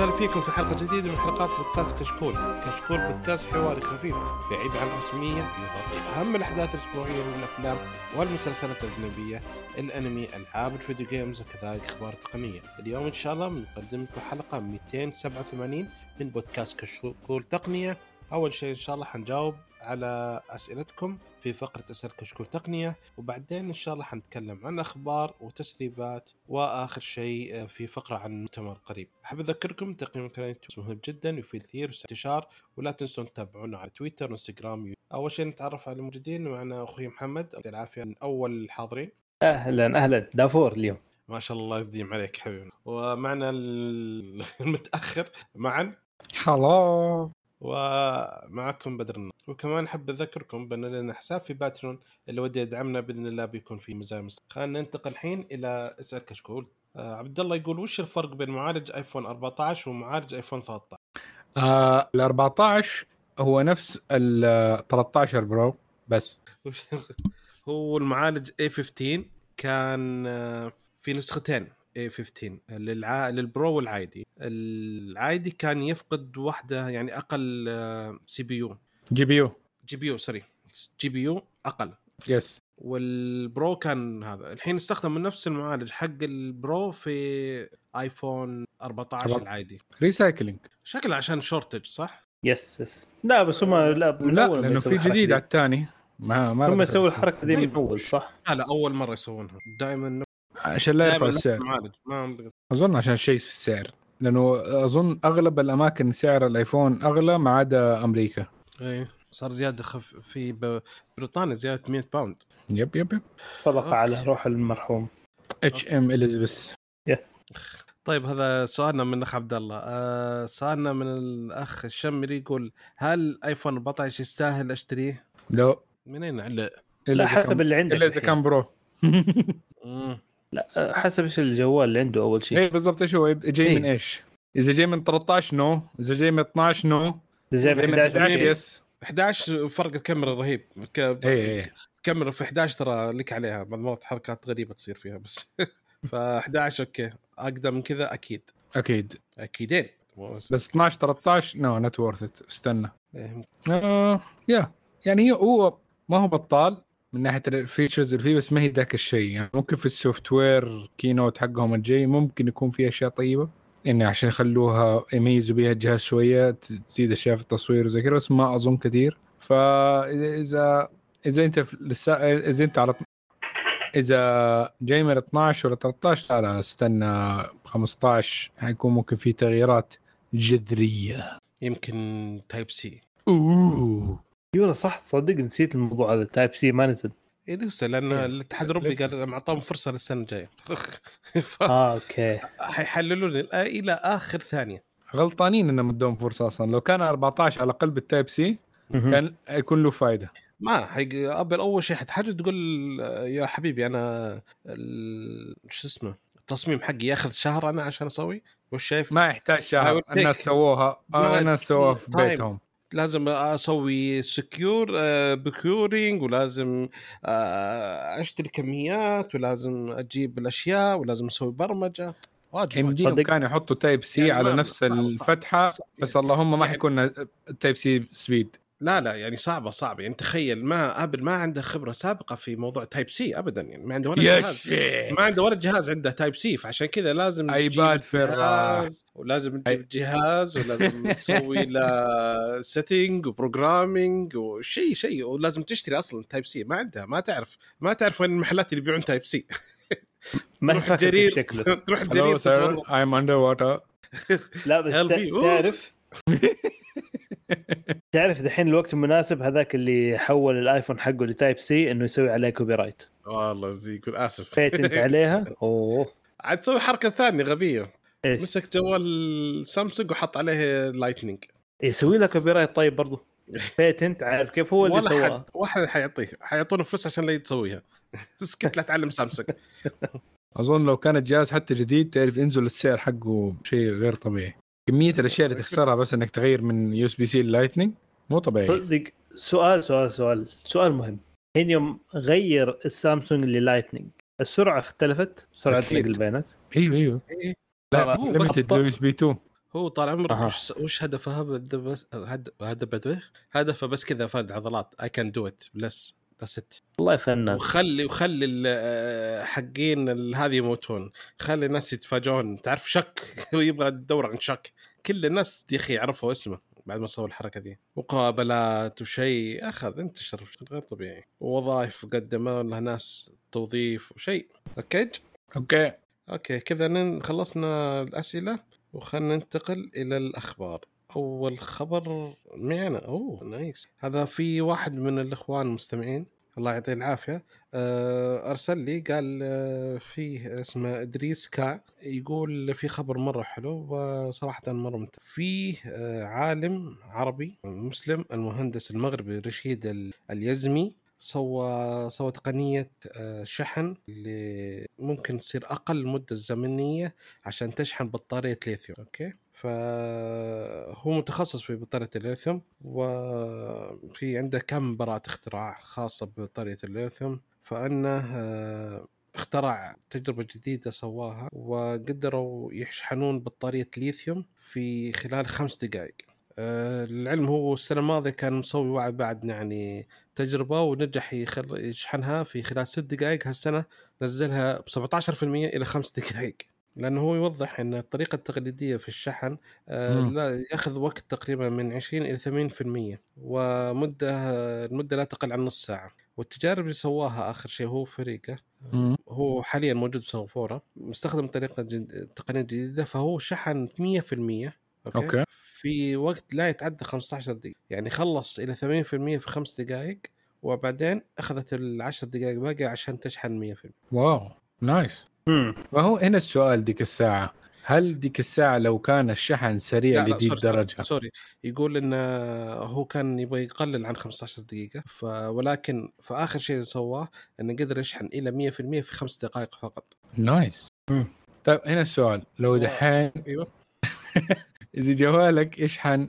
وسهلا فيكم في حلقة جديدة من حلقات بودكاست كشكول، كشكول بودكاست حواري خفيف بعيد عن الرسمية يغطي أهم الأحداث الأسبوعية من الافلام والمسلسلات الأجنبية، الأنمي، ألعاب ال video games وكذلك أخبار تقنية. اليوم إن شاء الله بنقدم لكم حلقة 287 من بودكاست كشكول تقنية. أول شيء إن شاء الله حنجاوب على أسئلتكم في فقرة أسئلة كشكول تقنية وبعدين إن شاء الله حنتكلم عن أخبار وتسريبات وآخر شيء في فقرة عن مؤتمر قريب. أحب أذكركم تقييم القناه مهم جدا يفيد كثير وانتشار ولا تنسون تتابعونا على تويتر وانستغرام أول شيء نتعرف على الموجودين معنا أخوي محمد. يعطيه العافية من أول الحاضرين. أهلا أهلا. دافور اليوم. ما شاء الله يديم عليك حبيبنا. ومعنا المتأخر. معا. هلا ومعكم بدر النصر وكمان أحب أذكركم بأن لنا حساب في باترون اللي ودي يدعمنا بإذن الله بيكون في مزايا. خلينا ننتقل الحين إلى أسأل كشكول. آه عبد الله يقول وش الفرق بين معالج آيفون 14 ومعالج آيفون 13 آه ال 14 هو نفس ال 13 Pro بس. هو المعالج A15 كان آه، في نسختين. A15 للع... لل Pro والعادي. العادي كان يفقد واحدة يعني أقل سي بي يو جي بي يو. جي بي يو سوري جي بي يو أقل. yes وال Pro كان هذا. الحين استخدم من نفس المعالج حق ال Pro في آيفون 14 أربعة. العادي. recycling شكله عشان shortage صح؟ yes yes لا بس هم لا من لا ما لأنه في جديد على الثاني. ما ما دي. هم يسووا الحركة دي من. أول صح؟ لا لا أول مرة يسوونها. دائما عشان لا يرفع السعر. ما أظن عشان شيء في السعر لأنه أظن أغلب الأماكن سعر الأيفون أغلى ما عدا أمريكا. إيه صار زيادة خف في بريطانيا زيادة 100 باوند. yep yep yep. صدقه على روح المرحوم. اتش ام اليزابيث طيب هذا سؤالنا من الأخ عبد الله. آه سؤالنا من الأخ الشمري يقول هل آيفون 14 يستاهل أشتريه؟ لا. منين علق؟ لا حسب اللي عندك إلا إذا. كان برو. لا حسب إيش الجوال اللي عنده أول شيء. اي بالضبط إيش هو؟ جاي إيه. من إيش؟ إذا جاي من 13 no. إذا جاي من 12 no. إذا جاي من 11 11 11 yes. 11 فرق الكاميرا رهيب. ك... اي اي كاميرا في 11 ترى لك عليها. بعض المرات حركات غريبة تصير فيها بس. ف 11 okay. أقدم من كذا أكيد. أكيد. أكيدين. بس بس 12 13 no not worth it استنى. إيه، آه yeah. يعني هي هو ما هو بطال من ناحية ال features اللي فيه بس ما هي ذاك الشيء. يعني ممكن في ال software keynote حقهم الجاي ممكن يكون في أشياء طيبة. إنه عشان يخلوها يميزوا بها الجهاز شوية تزيد أشياء في التصوير وزي كذا بس ما أظن كثير. فاذا إذا أنت لسا إذا أنت على إذا جاي من 12 ولا 13 لا لا استنى 15 حيكون ممكن في تغييرات جذرية. يمكن تايب سي أوه. أيوه صح؟ تصدق نسيت الموضوع هذا Type-C ما نزل. اي لسه لأن إيه، الاتحاد الأوروبي. قال معطاهم فرصة للسنة الجاية. ف آه okay. حيحللون إلى آخر ثانية. غلطانين إنهم مدوهم فرصة أصلا. لو كان 14 على الاقل بال Type-C. كان يكون له فائده ما حق ابل أول شيء حتحاجه تقول يا حبيبي أنا ال- شو اسمه التصميم حقي ياخذ شهر أنا عشان أسوي؟ وش شايف؟ ما يحتاج شهر. الناس سووها. الناس سووها في. بيتهم. لازم أسوي سكيور بكيورينج ولازم آه، أشتري كميات ولازم أجيب الأشياء ولازم أسوي برمجة واجب صدق. كانوا يحطوا تايب سي يعني على نفس الفتحة صعب. بس اللهم ما حيكون تايب سي سبيد لا لا يعني صعبة صعبة. يعني تخيل ما أبل ما عنده خبرة سابقة في موضوع تايب سي ابدا. يعني ما عنده ولا يا جهاز. شيخ! ما عنده ولا جهاز عنده تايب سي فعشان كذا لازم ايباد في الراس. ولازم تجيب جهاز ولازم تسوي له سيتنج وبروجرامينج وشيء شيء ولازم تشتري أصلا تايب سي ما عندها ما تعرف ما تعرف وين المحلات اللي يبيعون تايب سي ما تروح الجرير تروح الجرير. I'm underwater لا بس تعرف تعرف دحين الوقت المناسب هذاك اللي حول الآيفون حقه ل Type-C إنه يسوي عليه كوبي رايت. والله زي يقول آسف. patent عليها؟ أوه. عاد تسوي حركة ثانية غبية. إيش؟ مسك جوال سامسونج وحط عليه Lightning يسوي له copyright طيب برضه patent عارف كيف هو اللي ولا سواه. حد واحد حيعطيه. حيعطونه فلوس عشان لا تسويها. اسكت لا تعلم سامسونج. أظن لو كان الجهاز حتى جديد تعرف ينزل السعر حقه شيء غير طبيعي. كمية الأشياء اللي تخسرها بس إنك تغير من USB-C لل Lightning مو طبيعي صدق سؤال سؤال سؤال سؤال مهم حين يوم غير السامسونج لل Lightning السرعة اختلفت سرعة. نقل البيانات أيوه أيوه إيه. لا هو بس. USB 2 هو طال عمرك أها. وش, وش هدفه هدف بس هد- هدف هدفه بس كذا فرد عضلات اي كان دو ات بلس ذاتس والله فنان وخلي وخلي ال- آه، حقين هذه يموتون. خلي الناس يتفاجئون. تعرف شك؟ يبغى الدورة عن شك. كل الناس يا أخي عرفوا اسمه بعد ما سووا الحركة دي مقابلات وشيء أخذ انتشر بشكل غير طبيعي. ووظائف قدموا لها ناس توظيف وشيء أوكي؟ أوكي. أوكي كذا خلصنا الأسئلة. وخلنا ننتقل إلى الأخبار. أول خبر معنا. أوه نايس هذا في واحد من الإخوان المستمعين. الله يعطيه العافية. آه، أرسل لي قال آه، فيه اسمه إدريس كا. يقول في خبر مرة حلو وصراحة مرة ممتاز. فيه آه، عالم عربي مسلم المهندس المغربي رشيد ال- اليزمي. سوى سوى تقنيه آه، شحن اللي ممكن تصير أقل مدة الزمنيه عشان تشحن بطارية ليثيوم okay؟ فهو متخصص في بطارية الليثيوم وفي عنده كم براءة اختراع خاصة ببطاريه الليثيوم فأنه آه، اخترع تجربة جديدة سواها وقدروا يشحنون بطارية ليثيوم في خلال خمس دقائق. العلم هو السنة الماضية كان مسوي وعد بعد يعني تجربة ونجح يخل... يشحنها في خلال ست دقائق هالسنة نزلها ب 17% إلى خمس دقائق لأنه هو يوضح أن الطريقة التقليدية في الشحن آه،. لا يأخذ وقت تقريبا من 20 إلى 80% ومدة المدة لا تقل عن نص ساعة. والتجارب اللي سواها آخر شيء هو فريقه. هو حاليا موجود في سنغافورة مستخدم طريقة جد... تقنية جديدة فهو شحن 100% okay. okay. في وقت لا يتعدى 15 دقيقة. يعني خلص إلى 80% في خمس دقائق وبعدين أخذت العشر دقائق باقي عشان تشحن 100% wow nice. مم. وهو هنا السؤال ديك الساعة؟ هل ديك الساعة لو كان الشحن سريع لدي الدرجة sorry يقول إنه هو كان يبغى يقلل عن 15 دقيقة ف... ولكن في آخر شيء سواه إنه قدر يشحن إلى 100% في خمس دقائق فقط. nice. مم. طيب هنا السؤال. لو دحين أيوه. إذا جوالك يشحن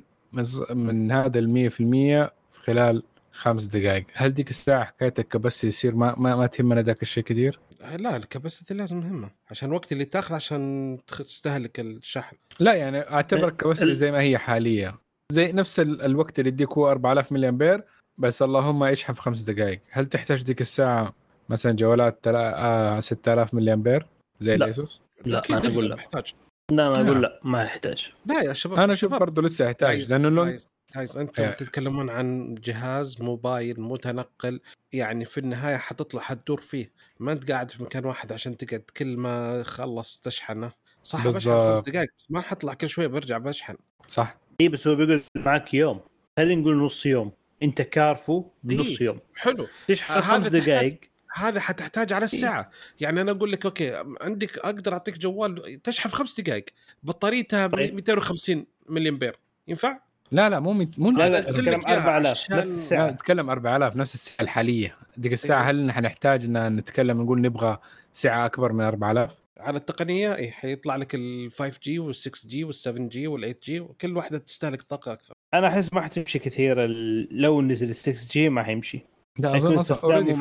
من هذا المية في المية في خلال خمس دقائق. هل ديك الساعة حكاية ال capacity يصير ما, ما, ما تهمنا ذاك الشيء كثير؟ لا ال capacity لازم مهمة عشان الوقت اللي تاخذ عشان تستهلك الشحن. لا يعني أعتبر ال capacity ال- زي ما هي حالية زي نفس ال- الوقت اللي يديك هو 4000 ملي امبير بس اللهم يشحن في خمس دقائق. هل تحتاج ديك الساعة مثلا جوالات تلا... آه 6000 ملي امبير زي لا. الايسوس؟ لا أكيد أنا أقول لا لا. محتاج. لا أنا. أقول لا ما يحتاج. لا يا شباب أنا أشوف. برضه لسه يحتاج لأنه لون جايز أنتم يعني- تتكلمون عن جهاز موبايل متنقل يعني في النهاية حتطلع حتدور فيه. ما أنت قاعد في مكان واحد عشان تقعد كل ما خلص تشحنه. صح بشحن خمس. دقائق بس ما حطلع كل شوية برجع بشحن. صح. إي بس هو بيقعد معك يوم. خلينا نقول نص يوم. أنت كارفو بنص إيه. يوم. حلو. تشحن خمس دقائق هذا حتحتاج على الساعة. يعني أنا أقول لك okay عندك أقدر أعطيك جوال تشحن في خمس دقائق. بطاريتها طيب. 250 ملي امبير ينفع؟ لا لا مو مت... مو لا لا نتكلم إياها 4000 عشان- نفس الساعة نتكلم 4000 نفس الساعة الحالية. ديك الساعة. هل نحن نحتاج إن نتكلم نقول نبغى سعة أكبر من 4000 على التقنية اي حيطلع لك ال 5 جي وال 6 G وال 7 جي وال 8 جي وكل واحدة تستهلك طاقة أكثر. أنا أحس ما حتمشي كثير لو نزل 6 جي ما حيمشي. لا أظن already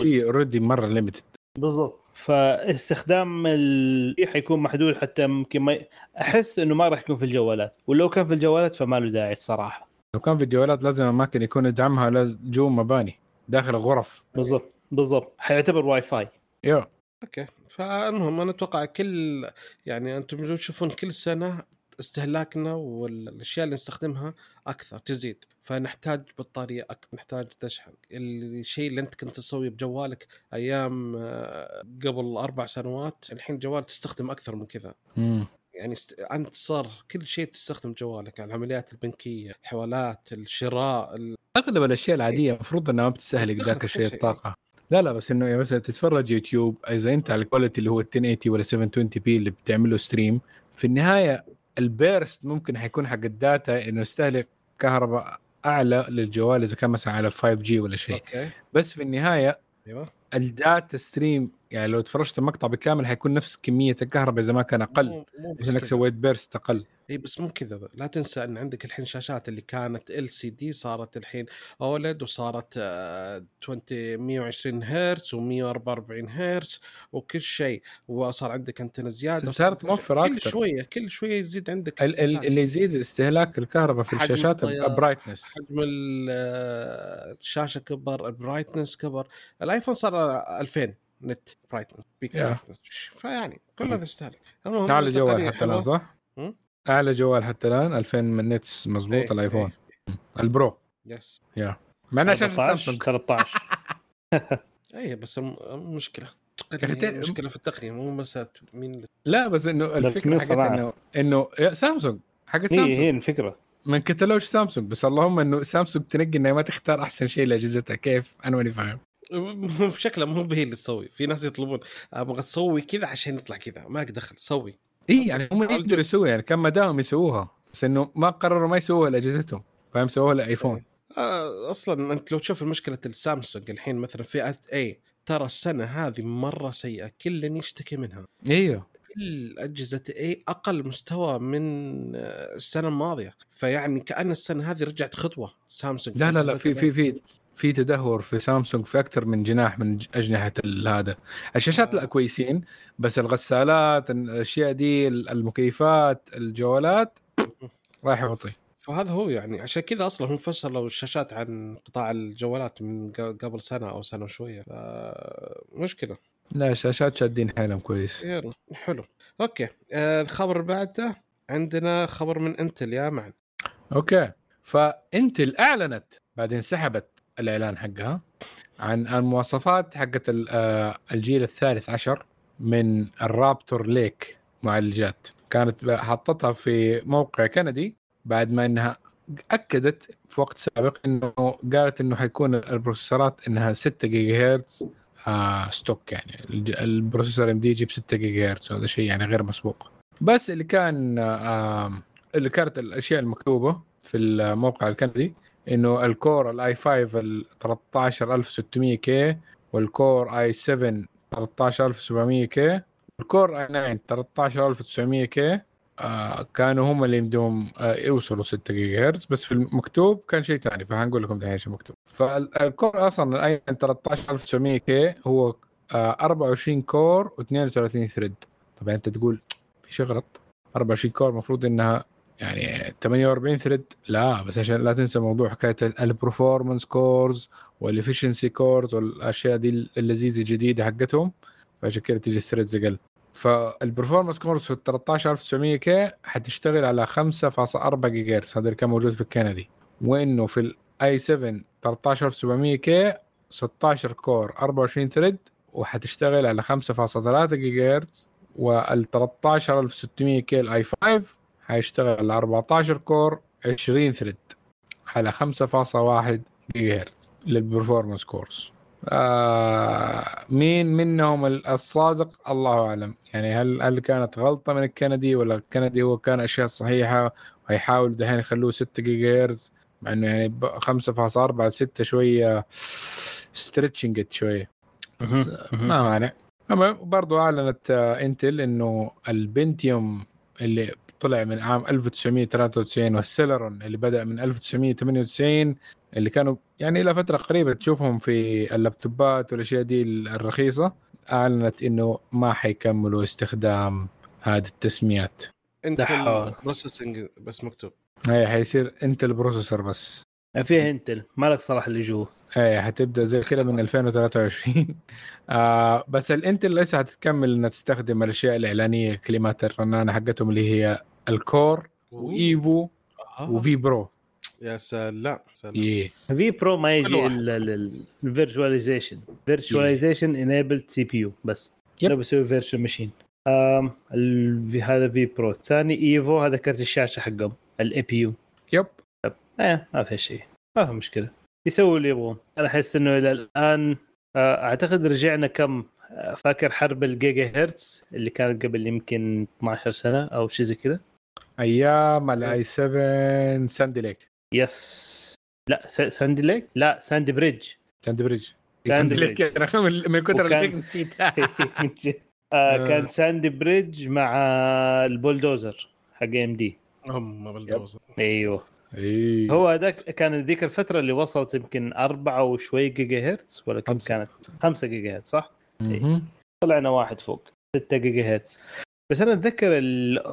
محدود already مرة ليمتد بالضبط. فاستخدام ال حيكون محدود حتى ممكن ما ي... أحس إنه ما راح يكون في الجوالات. ولو كان في الجوالات فما له داعي بصراحة. لو كان في الجوالات لازم أماكن يكون يدعمها لاز- جوا مباني داخل غرف. بالضبط بالضبط. حيعتبر واي فاي يو okay ;. فالمهم أنا أتوقع كل يعني أنتم تشوفون كل سنة استهلاكنا والأشياء اللي نستخدمها أكثر تزيد. فنحتاج بطارية اكبر نحتاج تشحن الشيء اللي أنت كنت تسويه بجوالك أيام آه، قبل أربع سنوات الحين جوال تستخدم أكثر من كذا. يعني است... أنت صار كل شيء تستخدم جوالك يعني العمليات البنكية الحوالات الشراء ال... أغلب الأشياء العادية المفروض إنها ما بتستهلك ذاك الشيء شيء. الطاقة. لا لا بس إنه يعني مثلا تتفرج يوتيوب إذا أنت على ال quality اللي هو 1080 ولا 720 p اللي بتعمله stream في النهاية ال burst ممكن حيكون حق ال data إنه يستهلك كهرباء أعلى للجوال إذا كان مثلا على 5 G ولا شيء. okay. بس في النهاية أيوه. ال data stream يعني لو تفرجت المقطع بالكامل حيكون نفس كمية الكهرباء إذا ما كان أقل. مو كذا. سويت burst أقل. إي بس مو كذا. لا تنسى إن عندك الحين شاشات اللي كانت LCD صارت الحين OLED وصارت آه، 20 120 هرتز و144 هرتز وكل شيء وصار عندك انتنا زيادة صارت موفرة كل. شوية كل شوية يزيد عندك ال- ال-. اللي يزيد استهلاك الكهرباء في الشاشات. ال brightness حجم ال- آه، الشاشه كبر ال brightness كبر الآيفون صار 2000 nit brightness peak Yeah. brightness فيعني كل هذا يستهلك المهم اعلى جوال تقنية حتى حلوة. صح؟ أعلى جوال حتى الآن 2000 من nits مضبوط إيه، الآيفون. إيه. ال Pro yes مع انها شاشة 14 سامسونج. 13 اي إيه، بس يا تقنية ت- مشكلة في التقنية مو مساله مين اللي- لا بس إنه الفكرة 300 حقت. انه انه يا سامسونج. حقت هي سامسونج. هي الفكرة. من كتالوج سامسونج. بس اللهم إنه سامسونج تنقي انها ما تختار أحسن شيء لأجهزتها. كيف؟ أنا ماني فاهم. بشكله مو هي اللي تسوي. في ناس يطلبون أبغى تسوي كذا عشان يطلع كذا. ماك دخل سوي. اي يعني هم يقدروا يسووا يعني كان ما يسووها بس إنه ما قرروا ما يسووها لأجهزتهم فاهم؟ سووها لايفون آه، أصلا أنت لو تشوف مشكله السامسونج الحين مثلا فئه اي ترى السنة هذه مرة سيئة كل يشتكي منها. إيوه. كل أجهزة اي أقل مستوى من آه، السنة الماضية. فيعني كأن السنة هذه رجعت خطوة سامسونج لا لا لا في في في في تدهور في سامسونج في أكثر من جناح من أجنحة هذا. الشاشات لا آه. كويسين بس الغسالات الأشياء دي المكيفات الجوالات رايح يعطي. فهذا هو يعني عشان كذا أصلا هم فصلوا الشاشات عن قطاع الجوالات من قبل سنة أو سنة وشوية. ف- مشكلة. لا الشاشات شادين حيلهم كويس. يلا حلو. okay. آه الخبر بعده عندنا خبر من انتل يا معن. okay. فإنتل أعلنت بعدين سحبت الإعلان حقها عن المواصفات حقت آه، الجيل الثالث عشر من ال Raptor Lake معالجات. كانت حطتها في موقع كندي بعد ما إنها أكدت في وقت سابق إنه قالت إنه حيكون ال processor ات إنها 6 جيجا هرتز آه stock يعني. ال processor ام دي يجيب 6 جيجا هرتز وهذا شيء يعني غير مسبوق. بس اللي كان آه اللي كانت الأشياء المكتوبة في الموقع الكندي إنه ال Core ال i 5 ال 13600 K وال Core i 7 13700 K وال Core i 9 13900 K. آه كانوا هم اللي يمدوهم آه يوصلوا 6 جيجا هرتز. بس في المكتوب كان شيء ثاني فهنقول لكم دحين إيش المكتوب فال Core أصلا ال i 13900 K هو آه 24 core و32 thread. طبعا أنت تقول في شيء غلط. 24 core المفروض إنها يعني 48 thread لا بس عشان لا تنسى موضوع حكاية ال performance cores وال efficiency cores والأشياء دي اللذيذة الجديدة حقتهم فعشان كذا تيجي ال threads أقل. فال performance cores في ال 13900 K حتشتغل على 5.4 جيجا هرتز هذا اللي كان موجود في الكندي وإنه في ال i 7 13700 K 16 core 24 thread وحتشتغل على 5.3 جيجا هرتز وال 13600 K ال i 5 حيشتغل على 14 core 20 thread على 5.1 جيجا هرتز لل performance cores آه مين منهم الصادق؟ الله أعلم. يعني هل هل كانت غلطة من الكندي ولا الكندي هو كان أشياء صحيحة وهيحاول دحين يخلوه 6 جيجا هرتز مع إنه يعني ب 5.4 6 شوية stretching شوية. بس ما مانع. أما برضو أعلنت آه، انتل إنه ال Pentium اللي طلع من عام 1993 وال Celeron اللي بدأ من 1998 اللي كانوا يعني إلى فترة قريبة تشوفهم في اللابتوبات والأشياء دي الرخيصة أعلنت إنه ما حيكملوا استخدام هذه التسميات. انتل. processing بس مكتوب. هي حيصير انتل processor بس. فيها انتل مالك صلاح اللي جوا إيه حتبدأ زي كده من 2023 آه بس الانتل لسه حتكمل إنها تستخدم الأشياء الإعلانية كلمات الرنانة حقتهم اللي هي ال Core و Evo آه. و vPro. يا سلام سلام. إيه vPro ما يجي. إلا ال virtualization virtualization enabled CPU بس. yep. لو بيسوي virtual machine آم هذا vPro. الثاني Evo هذا كرت الشاشة حقهم ال APU yep إيه ما في شيء. ما في مشكلة. يسووا اللي يبغون. أنا أحس إنه إلى الآن آه، أعتقد رجعنا كم آه، فاكر حرب الجيجا هرتز اللي كانت قبل يمكن 12 سنة أو شيء زي كذا؟ أيام ال i7 Sandy Lake. yes. لا س- Sandy Lake؟ لا Sandy Bridge. Sandy Bridge. Sandy أنا من من كثر وكان- نسيتها. جد. آه. كان Sandy Bridge مع ال Bulldozer حق AMD هم Bulldozer أيوه. اي هو هذاك كان ذيك الفترة اللي وصلت يمكن أربعة وشوي جيجا هرتز ولا كم خمسة. كانت؟ 5 جيجا هرتز صح؟ طلعنا واحد فوق. 6 جيجا هرتز بس أنا أتذكر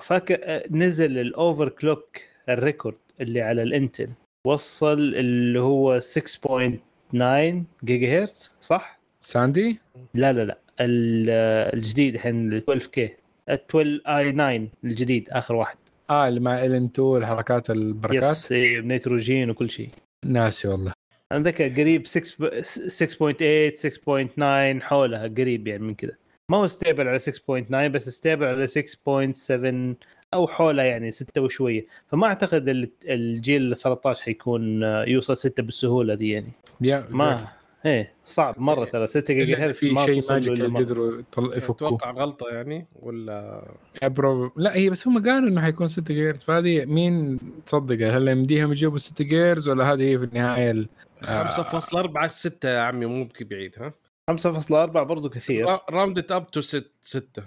فاكر آه، نزل ال overclock ال record اللي على ال Intel وصل اللي هو 6.9 جيجا هرتز صح؟ Sandy؟ لا لا لا. آه، الجديد الحين ال 12 K ال 12 i9 الجديد آخر واحد. آه اللي مع ال 2 الحركات البركات. yes إيه، نيتروجين وكل شيء. ناسي والله. أنا أتذكر قريب 6 ب- 6.8 6.9 حولها قريب يعني من كذا ما هو stable على 6.9 بس stable على 6.7 أو حولها يعني 6 وشوية. فما أعتقد ال- الجيل 13 حيكون آه، يوصل 6 بالسهولة دي يعني. يا ما إيه صعب مرة ترى. 6 إلا جيجا هرتز في ما شيء magical مرة. قدروا يفكوه. أتوقع غلطة يعني ولا؟ bro لا هي بس هم قالوا إنه حيكون 6 جيرز فهذه مين تصدق هل يمديهم يجيبوا 6 جيرز ولا هذه هي في النهاية ال... 5.4 6 يا عمي مو بعيد ها؟ 5.4 برضو كثير. round it up to 6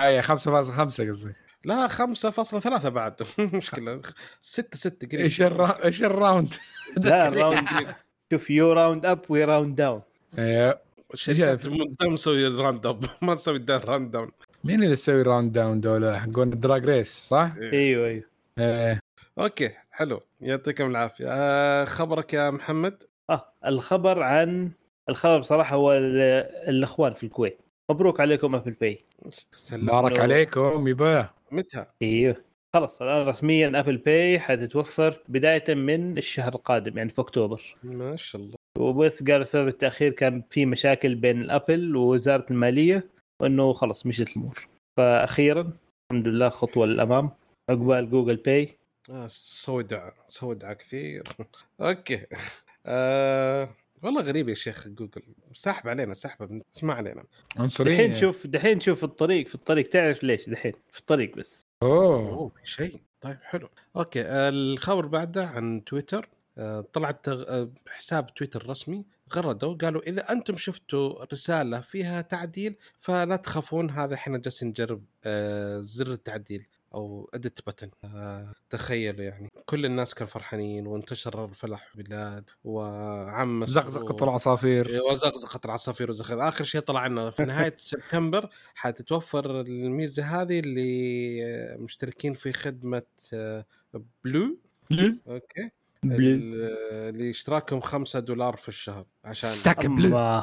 أي 5.5 قصدك. لا 5.3 بعد. مشكلة. 6 6 قريب. إيش الرا... إيش ال round؟ لا ال round شوف you round up we round down إيه. الشركات مسوي round up ما تسوي round down مين اللي يسوي round down دول حقون ال drag race صح؟ أيوه أيوه. إيه. okay حلو. يعطيكم العافية. آه خبرك يا محمد؟ آه الخبر عن الخبر بصراحة هو ال- الأخوان في الكويت. مبروك عليكم Apple Pay سلام بارك عليكم يبا. متى؟ أيوه خلص الآن رسميا Apple Pay حتتوفر بداية من الشهر القادم يعني في أكتوبر. ما شاء الله. وبس قالوا سبب التأخير كان في مشاكل بين ال Apple ووزارة المالية وإنه خلص مشت الأمور. فاخيرا الحمد لله خطوة للأمام. عقبال Google Pay. آه سوي دعاء كثير. okay. آه والله غريب يا شيخ جوجل. ساحب علينا سحبه ما علينا. عنصرية. دحين شوف دحين شوف الطريق في الطريق. تعرف ليش؟ دحين في الطريق بس. أوه. أوه في شيء. طيب حلو. okay آه، الخبر بعده عن تويتر. آه، طلعت آه، حساب تويتر رسمي. غردوا قالوا إذا أنتم شفتوا رسالة فيها تعديل فلا تخافون هذا إحنا جالسين نجرب زر التعديل. أو edit button تخيلوا يعني. كل الناس كانوا فرحانين وانتشر الفرح في البلاد وعم زقزقة العصافير. وزقزقة العصافير وزخ آخر شيء طلع لنا في نهاية سبتمبر حتتوفر الميزة هذه اللي مشتركين في خدمة آه، Blue okay. ال- اللي اشتراكهم 5 دولار في الشهر عشان سك Blue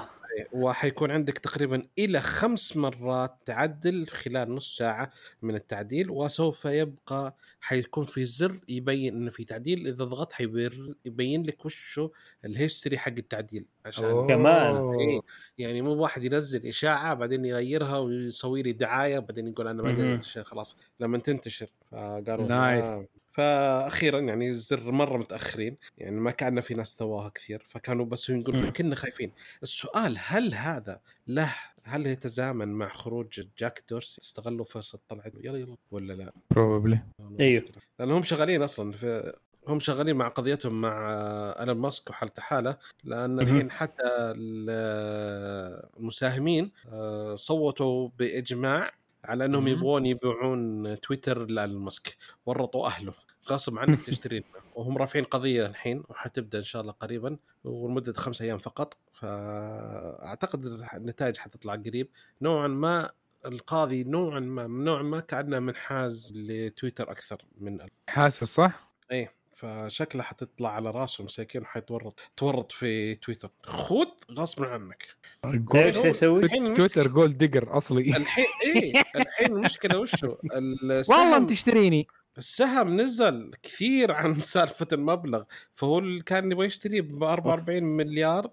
وحيكون عندك تقريبا إلى خمس مرات تعدل خلال نص ساعة من التعديل وسوف يبقى حيكون في زر يبين إنه في تعديل إذا ضغطت حيبين يبين لك وشو ال history حق التعديل عشان. كمان. إيه. يعني مو واحد ينزل إشاعة بعدين يغيرها ويسوي لي دعاية بعدين يقول أنا ما. أدري، خلاص لما تنتشر فقالوا nice. فاخيرا يعني الزر مرة متأخرين يعني ما كان في ناس سواها كثير فكانوا بس يقولون مم. كنا خايفين السؤال هل هذا له هل يتزامن مع خروج جاك دورسي استغلوا فرصة طلعت يلا يلا ولا لا؟ probably أيوه. لأن هم شغالين أصلا في هم شغالين مع قضيتهم مع إيلون ماسك وحالته حاله لأن. الحين حتى ال- المساهمين آه، صوتوا بإجماع على أنهم. يبغون يبيعون تويتر لإيلون ماسك ورطوا أهله. غصب عنك تشتري وهم رافعين قضية الحين وحتبدأ إن شاء الله قريبا ولمده خمسة أيام فقط. فأعتقد النتائج حتطلع قريب. نوعا ما القاضي نوعا ما نوعا ما كأنه منحاز لتويتر أكثر من حاسس صح؟ إيه. فشكله حتطلع على راسه مساكين حيتورط تورط في تويتر. خذ غصب عنك. إيش يسوي؟ تويتر gold digger أصلي. الحين إيه الحين المشكلة وشو؟ والله السهم بتشتريني السهم نزل كثير عن سالفة المبلغ فهو اللي كان يبغى يشتريه ب 44 مليار.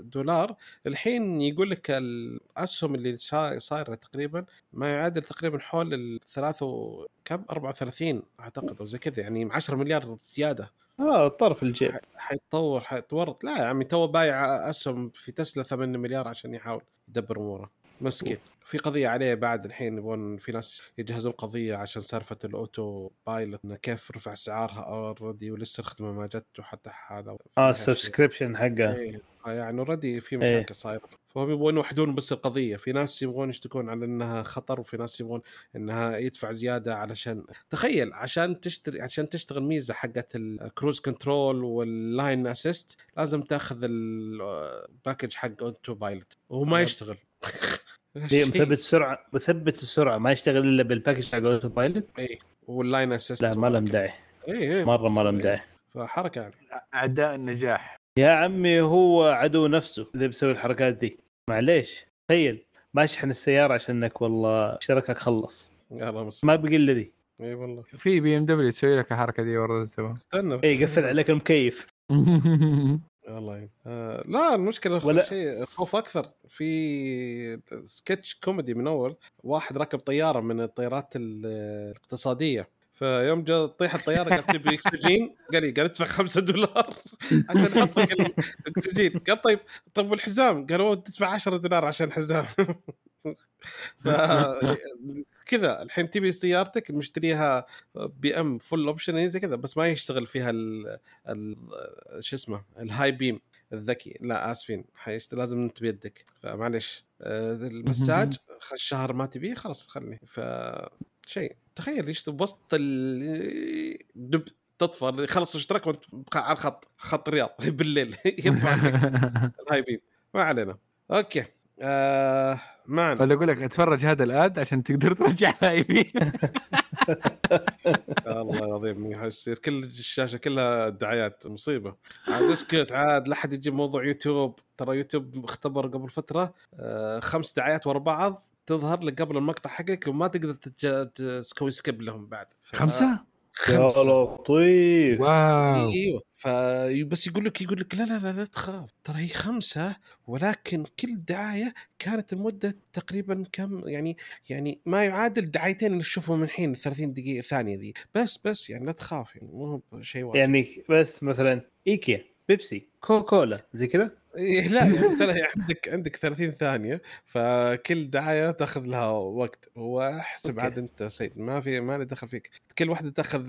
دولار. الحين يقول لك الأسهم اللي صايرة تقريبا ما يعادل تقريبا حول الثلاث و... كم؟ 34 أعتقد أو زي كذا يعني 10 مليار زيادة. آه طرف الجيب. حيتطور حيتورط. لا يا عمي تو بايع أسهم في تسلا 8 مليار عشان يحاول يدبر أموره. مسكين. في قضية عليه بعد الحين يبغون في ناس يجهزون قضية عشان سالفة ال Autopilot إنه كيف رفع اسعارها already ولسه الخدمة ما جت وحتى هذا آه. ال subscription حقه إيه. يعني already في إيه. مشاكل صايرة فهم يبغون يوحدون بس القضية في ناس يبغون يشتكون على إنها خطر وفي ناس يبغون إنها يدفع زيادة علشان تخيل عشان تشتري عشان تشتغل ميزة حقت ال cruise control وال lane assist لازم تاخذ ال package حق Autopilot وهو ما. يشتغل هي. مثبت السرعه مثبت السرعة ما يشتغل إلا بال package حق autopilot اي وال lane assist لا ما لهم داعي اي اي مرة ما لهم داعي فحركة يعني. أعداء النجاح. يا عمي هو عدو نفسه إذا بيسوي الحركات دي. معليش تخيل. ما اشحن السيارة عشانك والله اشتراكك خلص. يلا بس. ما بقي إلا ذي إي والله. في BMW تسوي لك الحركة دي ورا سوا استنى. إي قفل عليك المكيف. والله. آه لا المشكلة ولا- شيء خوف أكثر. في سكتش كوميدي من أول واحد ركب طيارة من الطيارات ال- الاقتصادية. فيوم جاء تطيح الطيارة قال تبي إكسجين؟ قال لي قال ادفع 5 دولار عشان أحط لك الإكسجين. قال طيب طب والحزام؟ قال هو تدفع 10 دولار عشان حزام كذا الحين تبي سيارتك مشتريها BM full option زي كذا بس ما يشتغل فيها ال شو اسمه ال high beam الذكي لا آسفين لازم أنت بيدك فمعلش آه، المساج الشهر ما تبيه خلاص خليه ف شيء تخيل إيش بوسط ال دب تطفى خلص اشتراك وأنت على الخط خط الرياض بالليل يطلع لك ال high beam ما علينا. okay. آه معنا ولا أقول لك أتفرج هذا ال ad عشان تقدر ترجع لايبي الله العظيم يصير كل الشاشة كلها دعايات مصيبة. عاد اسكت عاد لا حد يجيب موضوع يوتيوب. ترى يوتيوب اختبر قبل فترة آه، خمس دعايات ورا بعض تظهر لك قبل المقطع حقك وما تقدر تسوي skip لهم بعد. ف- خمسة؟ يا خمسة. لطيف. wow. إيوه. فبس يقول لك يقول لك لا لا لا لا تخاف. ترى هي خمسة ولكن كل دعاية كانت المدة تقريبا كم؟ يعني يعني ما يعادل دعايتين اللي نشوفهم من الحين 30 دقيقة ثانية ذي. بس بس يعني لا تخاف يعني مو شيء واحد يعني بس مثلا إيكيا بيبسي كوكاكولا زي كذا؟ إيه لا يعني ترى عندك عندك 30 ثانية فكل دعاية تاخذ لها وقت. واحسب. عاد أنت سيد ما في ما لي دخل فيك. كل واحدة تاخذ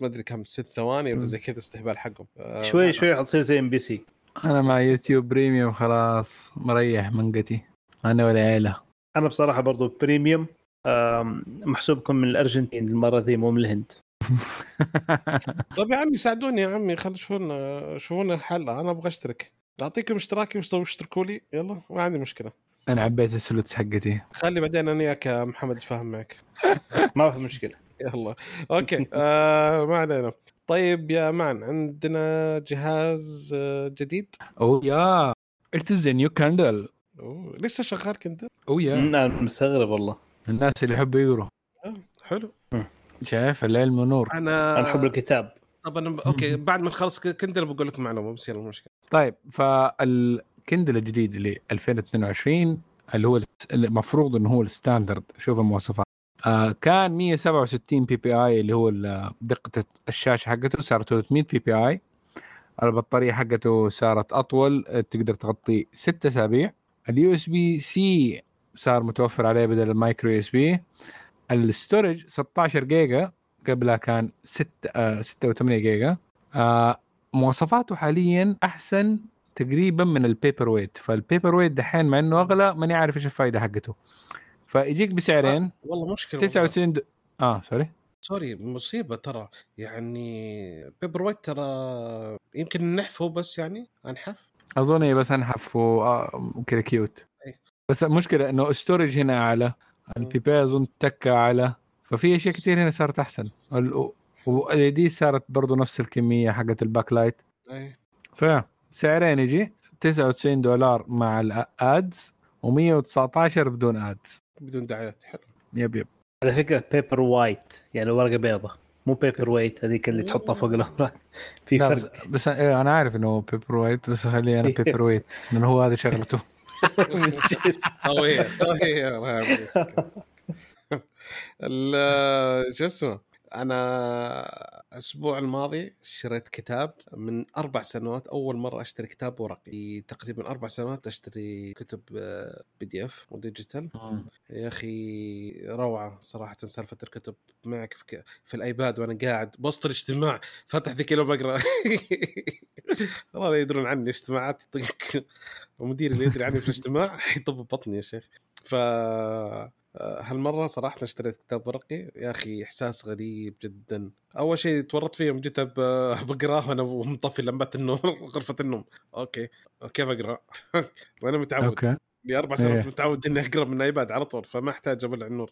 ما أدري كم ست ثواني ولا. زي كذا استهبال حقهم. آه، شوي شوي حتصير زي إم بي سي. أنا مع يوتيوب premium خلاص مريح منقتي. أنا والعيله أنا بصراحة برضو premium محسوبكم من الأرجنتين المرة ذي مو من الهند. طيب يا عمي ساعدوني يا عمي خلوا شوفونا شوفونا حل. أنا أبغى أشترك. اعطيكم اشتراكي واشتركوا اشتركوا لي. يلا ما عندي مشكلة. أنا عبيت ال slots حقتي. خلي بعدين أنا وياك يا محمد اتفاهم معك. ما في مشكلة. يلا. okay. آه ما علينا. طيب يا man عندنا جهاز آه، جديد؟ oh yeah. It is new Kindle oh. لسه شغال Kindle oh yeah. أنا مستغرب والله. الناس اللي يحبوا يقروا. حلو. شايف العلم نور أنا أنا أحب الكتاب. طب أنا okay بعد ما نخلص Kindle بقول لكم معلومة بس يلا مشكلة. طيب فال Kindle الجديد اللي 2022 اللي هو المفروض إنه هو ال standard شوف المواصفات. آه كان 167 PPI اللي هو دقة الشاشة حقته صارت 300 PPI البطارية حقته صارت أطول تقدر تغطي 6 أسابيع. ال USB-C صار متوفر عليه بدل ال micro USB ال storage 16 جيجا. قبلها كان 6 آه 6 و8 جيجا. آه مواصفاته حاليا أحسن تقريبا من ال paperweight. فال paperweight دحين مع إنه أغلى ماني عارف إيش الفائده حقته. فيجيك بسعرين. والله مشكلة والله. 99 د... آه sorry. sorry مصيبة ترى. يعني Paperwhite ترى يمكن النحف هو بس يعني أنحف؟ أظن هي بس انحف وكذا cute أي. بس المشكلة إنه ال storage هنا أعلى. ال PPI أظن تكة أعلى. ففي أشياء كثير هنا صارت أحسن. ال LED صارت برضو نفس الكمية حقت ال backlight اي فسعرين يجي 99 دولار مع ال ads و119 بدون ads بدون دعايات. حلو. yep yep. على فكرة بيبر وايت يعني ورقة بيضة. مو paperweight هذيك اللي تحطها فوق الأوراق. في لا بس, فرق. بس إيه، أنا عارف إنه Paperwhite بس خليه أنا paperweight لأنه هو هذه شغلته. شو اسمه أنا الأسبوع الماضي شريت كتاب من أربع سنوات أول مرة أشتري كتاب ورقي. تقريبا أربع سنوات أشتري كتب PDF و digital يا أخي روعة صراحة سالفة الكتب. معك في, في ال iPad وأنا قاعد بوسط الاجتماع فتح ذيك اليوم بقرا والله لا يدرون عني اجتماعات يطق ومديري اللي يدري عني في الاجتماع يطب بطني يا شيخ. ف هالمرة صراحة اشتريت كتاب ورقي. يا أخي إحساس غريب جدا. أول شيء تورطت فيه يوم جيت بقراه وأنا مطفي لمبات النور غرفة النوم. Okay. كيف أقرأ؟ وأنا متعود. Okay. لي أربع سنوات إيه. متعود إني أقرأ من iPad على طول فما أحتاج اولع النور.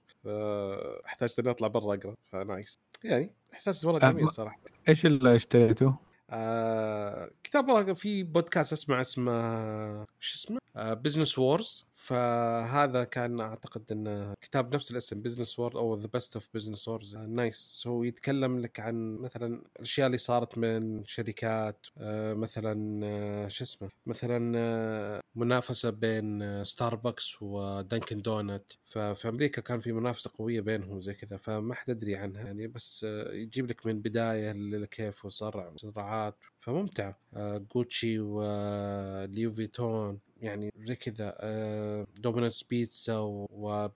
أحتاج إني أطلع برا أقرأ. ف nice. يعني إحساس والله جميل صراحة. إيش اللي اشتريته؟ آه كتاب في بودكاست اسمه اسمه شو اسمه؟ آه Business Wars فهذا كان أعتقد انه كتاب نفس الاسم Business Wars أو the best of Business Wars nice هو يتكلم لك عن مثلا الأشياء اللي صارت من شركات آه مثلا آه شو اسمه؟ مثلا آه منافسة بين ستاربكس ودانكن دونت ففي أمريكا كان في منافسة قوية بينهم زي كذا فما حد يدري عنها يعني بس يجيب لك من بداية لكيف وصرع صراعات فممتعه جوتشي وليو فيتون يعني زي كذا آه، دومينوس بيتزا و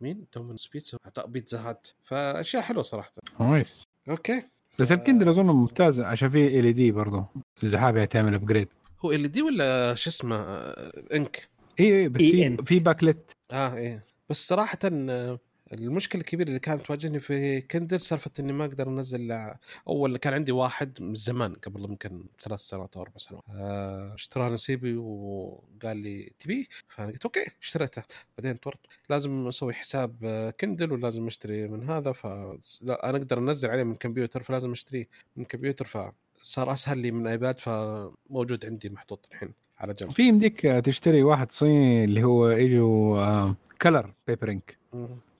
مين؟ دومينوس بيتزا عطاء بيتزا هات فأشياء حلوة صراحة. نايس. أوكي. بس الكندل اظن ممتاز. عشان في ال دي برضه اذا حابب تعمل ابجريد هو ال دي ولا شو اسمه آه، انك اي اي بس في في باكلت آه إيه. بس صراحة آه، المشكلة الكبيرة اللي كانت تواجهني في Kindle سالفة إني ما أقدر أنزل أول كان عندي واحد من زمان قبل يمكن ثلاث سنوات أو أربع سنوات. آه، اشتراه نسيبي وقال لي تبيه؟ فأنا قلت okay اشتريته. بعدين تورط لازم أسوي حساب Kindle ولازم أشتري من هذا ف أنا أقدر أنزل عليه من كمبيوتر فلازم أشتريه من كمبيوتر فصار أسهل لي من iPad فموجود عندي محطوط الحين. على جنب. في يمديك تشتري واحد صيني اللي هو يجوا color paper ink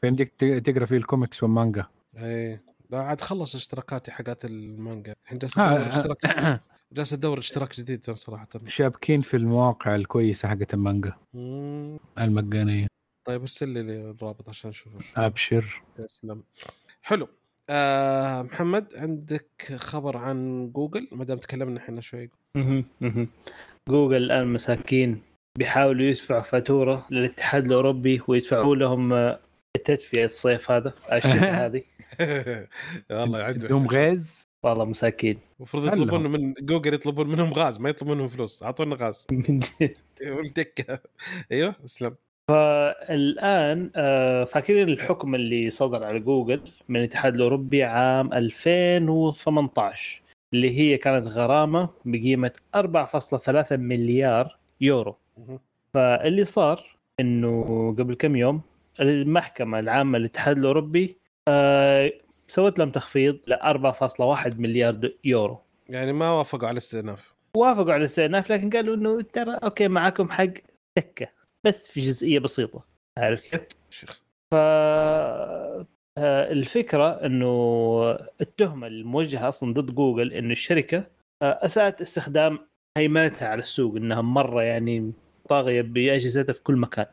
فيمديك تقرأ فيه الكوميكس والمانجا إيه. لا عاد خلص اشتراكاتي حقات المانجا. الحين جالس أدور آه. اشتراك جالس أدور اشتراك جديد صراحة. شابكين في المواقع الكويسة حقت المانجا. المجانية. طيب ارسل لي الرابط عشان أشوف أبشر. تسلم حلو. آه محمد عندك خبر عن جوجل؟ ما دام تكلمنا إحنا شوي. جوجل الآن مساكين بيحاولوا يدفعوا فاتورة للاتحاد الأوروبي ويدفعوا لهم التدفئة الصيف هذا الشتاء هذه. والله عندهم غاز؟ والله مساكين. المفروض يطلبون من جوجل يطلبون منهم غاز ما يطلبون منهم فلوس. أعطونا غاز. من جد. والدكه أيوه أسلم. فالآن آه، فاكرين الحكم اللي صدر على جوجل من الاتحاد الأوروبي عام 2018 اللي هي كانت غرامة بقيمة 4.3 مليار يورو. فاللي صار إنه قبل كم يوم المحكمة العامة للاتحاد الأوروبي آه سوت لهم تخفيض ل 4.1 مليار يورو. يعني ما وافقوا على الاستئناف. وافقوا على الاستئناف لكن قالوا إنه ترى okay معاكم حق تكه بس في جزئية بسيطة. عارف كيف؟ ف الفكرة إنه التهمة الموجهة أصلا ضد جوجل إنه الشركة آه، أساءت استخدام هيمنتها على السوق إنها مرة يعني طاغية باجهزتها في كل مكان.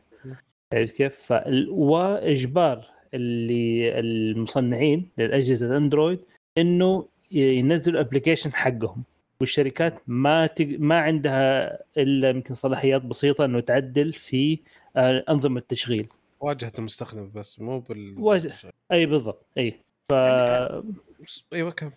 عرفت كيف؟ واجبار اللي المصنعين للأجهزة Android إنه ينزلوا application حقهم. والشركات ما تج... ما عندها إلا يمكن صلاحيات بسيطة إنه تعدل في آه، أنظمة التشغيل. واجهة المستخدم بس مو بال واجهه أي بالضبط أي. ف يعني أيوه كم؟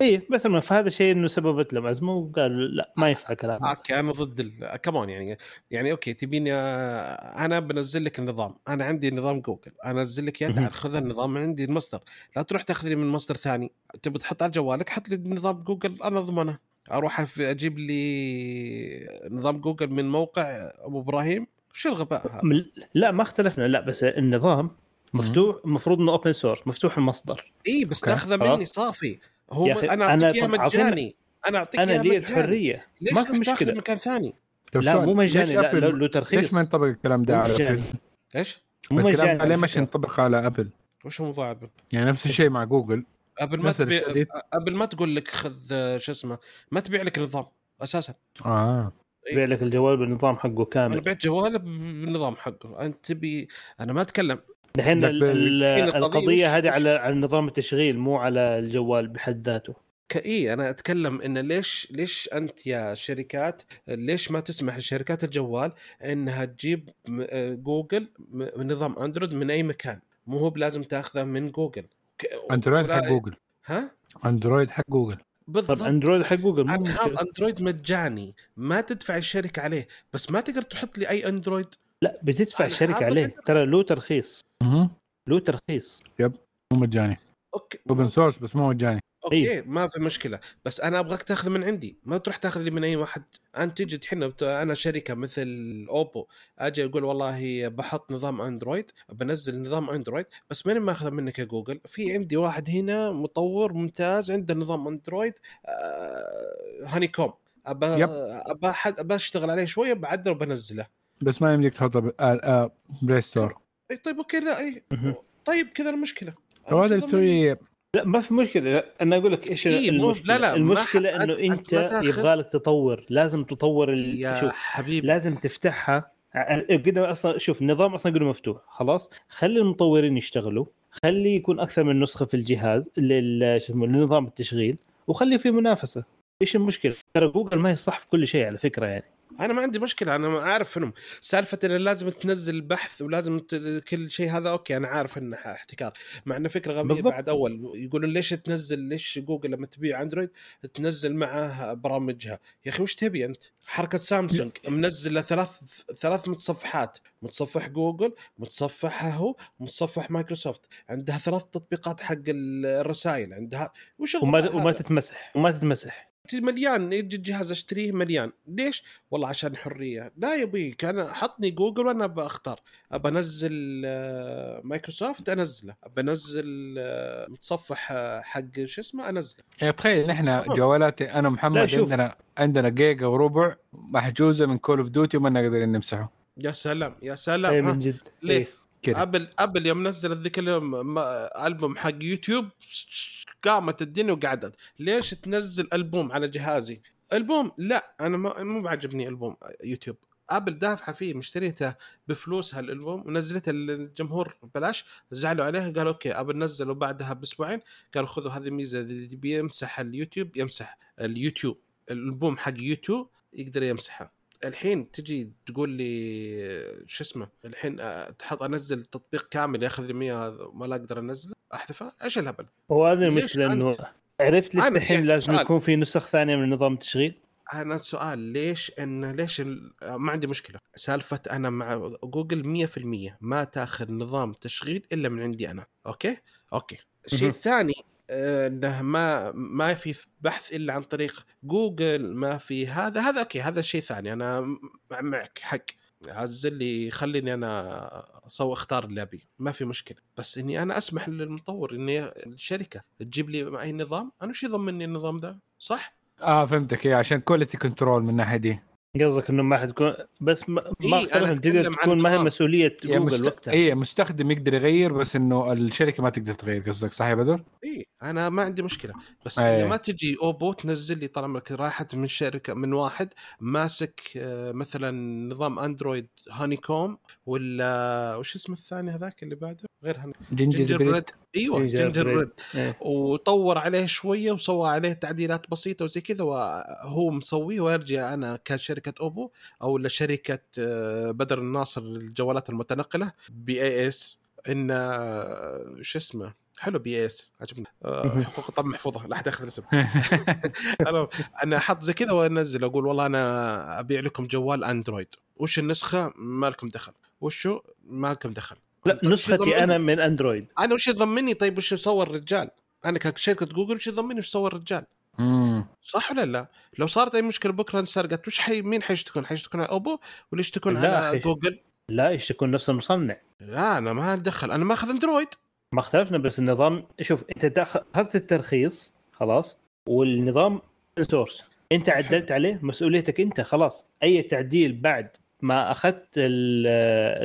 أي بس فهذا الشيء إنه سببت لهم ازمه وقالوا لا ما ينفع كلام okay أنا ضد ال... كمان يعني يعني okay تبيني أنا بنزل لك النظام. أنا عندي نظام جوجل. أنا أنزل لك إياه تعال خذ النظام من عندي المصدر. لا تروح تاخذ لي من مصدر ثاني. تبي تحط على جوالك حط لي نظام جوجل أنا اضمنه أروح أجيب لي نظام جوجل من موقع أبو إبراهيم. شو الغباء هذا؟ لا ما اختلفنا. لا بس النظام مفتوح المفروض إنه open source مفتوح المصدر. اي بس تاخذه مني صافي. هو أنا أعطيك إياه مجاني. أنا أعطيك أنا لي الحرية. ما في مشكلة. مكان ثاني؟ لا مو مجاني. لا له ترخيص. ليش ما ينطبق الكلام ده على Apple؟ إيش؟ مو مجاني. ليه مش ينطبق على أبل؟ وش هو موضوع أبل؟ يعني نفس الشيء مع Google. Apple ما تبيع Apple ما تقول لك خذ شو اسمه ما تبيع لك نظام أساسا. آه. تبيع لك الجوال بالنظام حقه كامل. أنا بعت جوال بالنظام حقه. أنت تبي أنا ما أتكلم. الحين القضية هذه على على نظام التشغيل مو على الجوال بحد ذاته. Okay أنا أتكلم إن ليش ليش أنت يا شركات ليش ما تسمح لشركات الجوال إنها تجيب م- آه، جوجل م- نظام Android من أي مكان؟ مو هو بلازم تأخذه من Google. Android حق جوجل. ها؟ Android حق جوجل. طب بالضبط. Android حق Google Android مجاني. ما تدفع الشركة عليه. بس ما تقدر تحط لي أي Android لا بتدفع الشركة عليه. ترى له ترخيص. له ترخيص. مو مجاني. Okay. Open source بس مو مجاني. Okay ما في مشكلة بس أنا أبغاك تاخذ من عندي ما تروح تاخذ لي من أي واحد. أنت تجي الحين بت- أنا شركة مثل Oppo أجي أقول والله بحط نظام Android بنزل نظام Android بس ماني ماخذه منك يا جوجل. في عندي واحد هنا مطور ممتاز عنده نظام Android آه Honeycomb. ابى. ابى ابى أشتغل عليه شوية بعدل وبنزله. بس ما يمديك تحطه ب- Play Store اي طيب okay لا اي. طيب كذا المشكلة. هذا اللي تسويه لا ما في مشكلة. لا، أنا أقول لك إيش إيه، المشكلة لا، لا، ما المشكلة ح- إنه أنت, أنت ما يبغى لك تطور. لازم تطور ال... يا شوف حبيبي. لازم تفتحها. قدم أصلا شوف النظام أصلا قدم مفتوح. خلاص؟ خلي المطورين يشتغلوا. خلي يكون أكثر من نسخة في الجهاز لل شو اسمه لنظام التشغيل. وخلي في منافسة. إيش المشكلة؟ ترى جوجل ما هي صح في كل شيء على فكرة يعني. أنا ما عندي مشكلة أنا عارف انهم سالفة ان لازم تنزل بحث ولازم ت... كل شيء هذا okay أنا عارف إنه احتكار. مع إنه فكرة غبية بالضبط. بعد أول يقولون ليش تنزل ليش جوجل لما تبيع أندرويد تنزل معاه برامجها؟ يا أخي وش تبي أنت؟ حركة سامسونج منزلة ثلاث ثلاث متصفحات متصفح جوجل متصفحها هو متصفح مايكروسوفت. عندها ثلاث تطبيقات حق الرسائل عندها وش وما وما؟ تتمسح وما تتمسح. مليان يجي الجهاز أشتريه مليان. ليش؟ والله عشان حرية. لا يا أبوي كان حطني جوجل وأنا بختار أبى أنزل آه، مايكروسوفت أنزله. أبى أنزل آه، متصفح آه، حق شو اسمه أنزله. يعني تخيل نحن. جوالاتي أنا شوف. عندنا عندنا جيجا وربع محجوزة من Call of Duty وما نقدر نمسحه. يا سلام يا اي سلام من ها. جد. ليه؟ كذا أبل أبل يوم نزلت ذيك اليوم ألبوم حق U2 قامت الدنيا وقعدت. ليش تنزل ألبوم على جهازي؟ ألبوم؟ لا أنا مو بعجبني ألبوم U2. أبل دافعة فيه مشتريته بفلوسها الألبوم ونزلته للجمهور ببلاش زعلوا عليها قالوا okay أبل نزلوا بعدها بأسبوعين قالوا خذوا هذه الميزة بيمسح اليوتيوب يمسح اليوتيوب الألبوم حق U2 يقدر يمسحها الحين تجي تقول لي شو اسمه الحين آه، تحط أنزل تطبيق كامل ياخذ لي 100 ما لا أقدر أنزله أحذفه إيش الهبل؟ هو هذه المشكلة إنه عرفت ليش الحين لازم. يكون في نسخ ثانية من نظام التشغيل؟ أنا سؤال ليش إن ليش ال... ما عندي مشكلة سالفة أنا مع جوجل 100% ما تاخذ نظام تشغيل إلا من عندي أنا okay okay الشيء. الثاني آه، إنه ما ما في بحث إلا عن طريق جوجل ما في هذا هذا okay هذا شيء ثاني. أنا مع- معك حق. عزل لي خليني أنا أسوي أختار اللي ابي ما في مشكلة. بس إني أنا أسمح للمطور إني الشركة تجيب لي أي نظام. أنا وش يضمني النظام ده؟ صح؟ آه فهمتك. إيه عشان quality control من الناحية دي. قصدك إنه ما حتكون بس ما, إيه، اختلفنا تقدر تكون ما هي نظام. مسؤولية يعني جوجل مست... وقتها اي مستخدم يقدر يغير بس إنه الشركة ما تقدر تغير قصدك صح يا بدر؟ اي أنا ما عندي مشكلة بس أي. إيه. ما تجي أوبو تنزل لي طالما راحت من شركة من واحد ماسك آه، مثلا نظام اندرويد Honeycomb ولا وش اسمه الثاني هذاك اللي بعده غير Honey Ginger, Gingerbread أيوه Ginger Gingerbread. bread إيه. وطور عليه شوية وسوى عليه تعديلات بسيطة وزي كذا وهو مسويه ويرجع أنا كشركة أوبو أو لشركة آه، بدر الناصر للجوالات المتنقلة BAS إن آه، شو اسمه؟ حلو BS عجبني. آه،. حقوق الطبع محفوظة. لا أحد ياخذ الاسم. أنا أنا أحط زي كذا وأنزل أقول والله أنا أبيع لكم جوال أندرويد. وش النسخة؟ ما لكم دخل. وشو؟ ما لكم دخل. لا نسختي؟ أنا من أندرويد أنا وش يضمني طيب وش سوى الرجال أنا كشركة جوجل وش يضمني وش سوى الرجال مم. صح ولا لا؟ لو صارت أي مشكلة بكرة انسرقت وش حي مين حيشتكون؟ حيشتكون على اوبو ولا يشتكون على حيش- جوجل؟ لا إيش يكون نفس المصنع لا أنا ما اتدخل أنا ماخذ أندرويد ما اختلفنا بس النظام شوف أنت أخذت الترخيص خلاص والنظام source أنت عدلت عليه مسؤوليتك أنت خلاص أي تعديل بعد ما أخذت ال-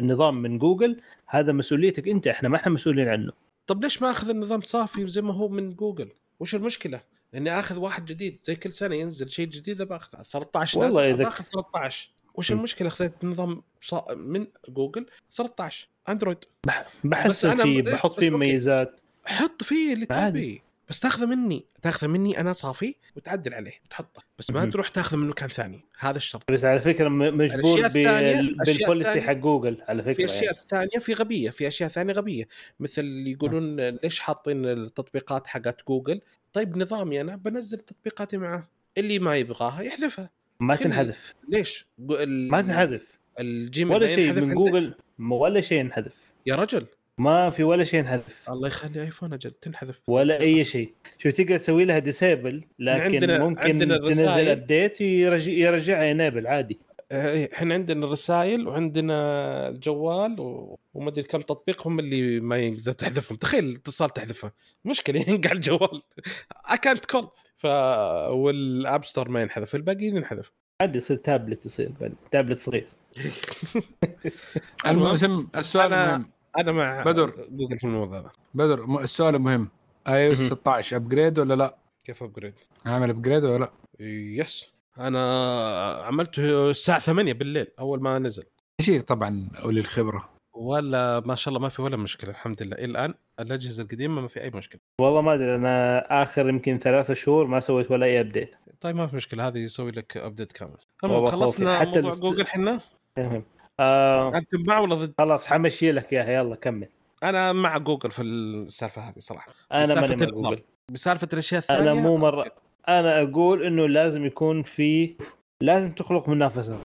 النظام من جوجل هذا مسؤوليتك أنت إحنا ما إحنا مسؤولين عنه طب ليش ما أخذ النظام صافي زي ما هو من جوجل؟ وش المشكلة؟ إني أخذ واحد جديد زي كل سنة ينزل شيء جديد باخذ 13 والله إذا- باخذ 13 وش. المشكلة أخذت نظام صا- من جوجل 13 أندرويد أنا فيه بحط فيه. مميزات حط فيه اللي عادي. تبي بس تاخذه مني تاخذه مني أنا صافي وتعدل عليه وتحطه. بس ما. تروح تاخذه من مكان ثاني هذا الشرط. بس على فكرة مجبور بال policy حق جوجل على فكرة في أشياء يعني. ثانية في غبية في أشياء ثانية غبية. مثل اللي يقولون ليش حاطين التطبيقات حقت جوجل؟ طيب نظامي أنا بنزل تطبيقاتي معه اللي ما يبغاها يحذفها. ما تنحذف. ليش؟ ما تنحذف. الجيميل ولا شيء من؟ جوجل ولا شيء ينحذف. يا رجل. ما في ولا شيء ينحذف. الله يخلي ايفون أجل تنحذف. ولا أي شيء. شو تقدر تسوي لها disable لكن عندنا- ممكن عندنا تنزل. update يرجع يرجعها ي enable عادي. آه، إحنا عندنا الرسائل وعندنا الجوال و... وما أدري كم تطبيق هم اللي ما يقدر تحذفهم. تخيل الاتصال تحذفه. مشكلة ينقع الجوال. اي كانت كول ف والاب ستور ما ينحذف. الباقيين ينحذف. عادي يصير تابلت يصير تابلت صغير. المهم السؤال أنا- المهم أنا مع بدر. جوجل في الموضوع هذا. بدر السؤال المهم اي اس مهم. 16 ابجريد ولا لا؟ كيف ابجريد عامل ابجريد ولا لا؟ يس أنا عملته الساعة 8 بالليل أول ما نزل. تشير طبعا أولي الخبرة. ولا ما شاء الله ما في ولا مشكلة الحمد لله. إلى الآن الأجهزة القديمة ما في أي مشكلة. والله ما أدري أنا آخر يمكن ثلاثة شهور ما سويت ولا أي update طيب ما في مشكلة هذه يسوي لك update كامل. خلصنا موضوع جوجل حنا. المهم آه أنتم مع ولا ضد؟ خلاص حمشي لك اياها يلا كمل. أنا مع جوجل في السالفة هذه صراحة. أنا ماني مع. جوجل. بسالفة الأشياء الثانية أنا مو مره أنا أقول إنه لازم يكون في لازم تخلق منافسة.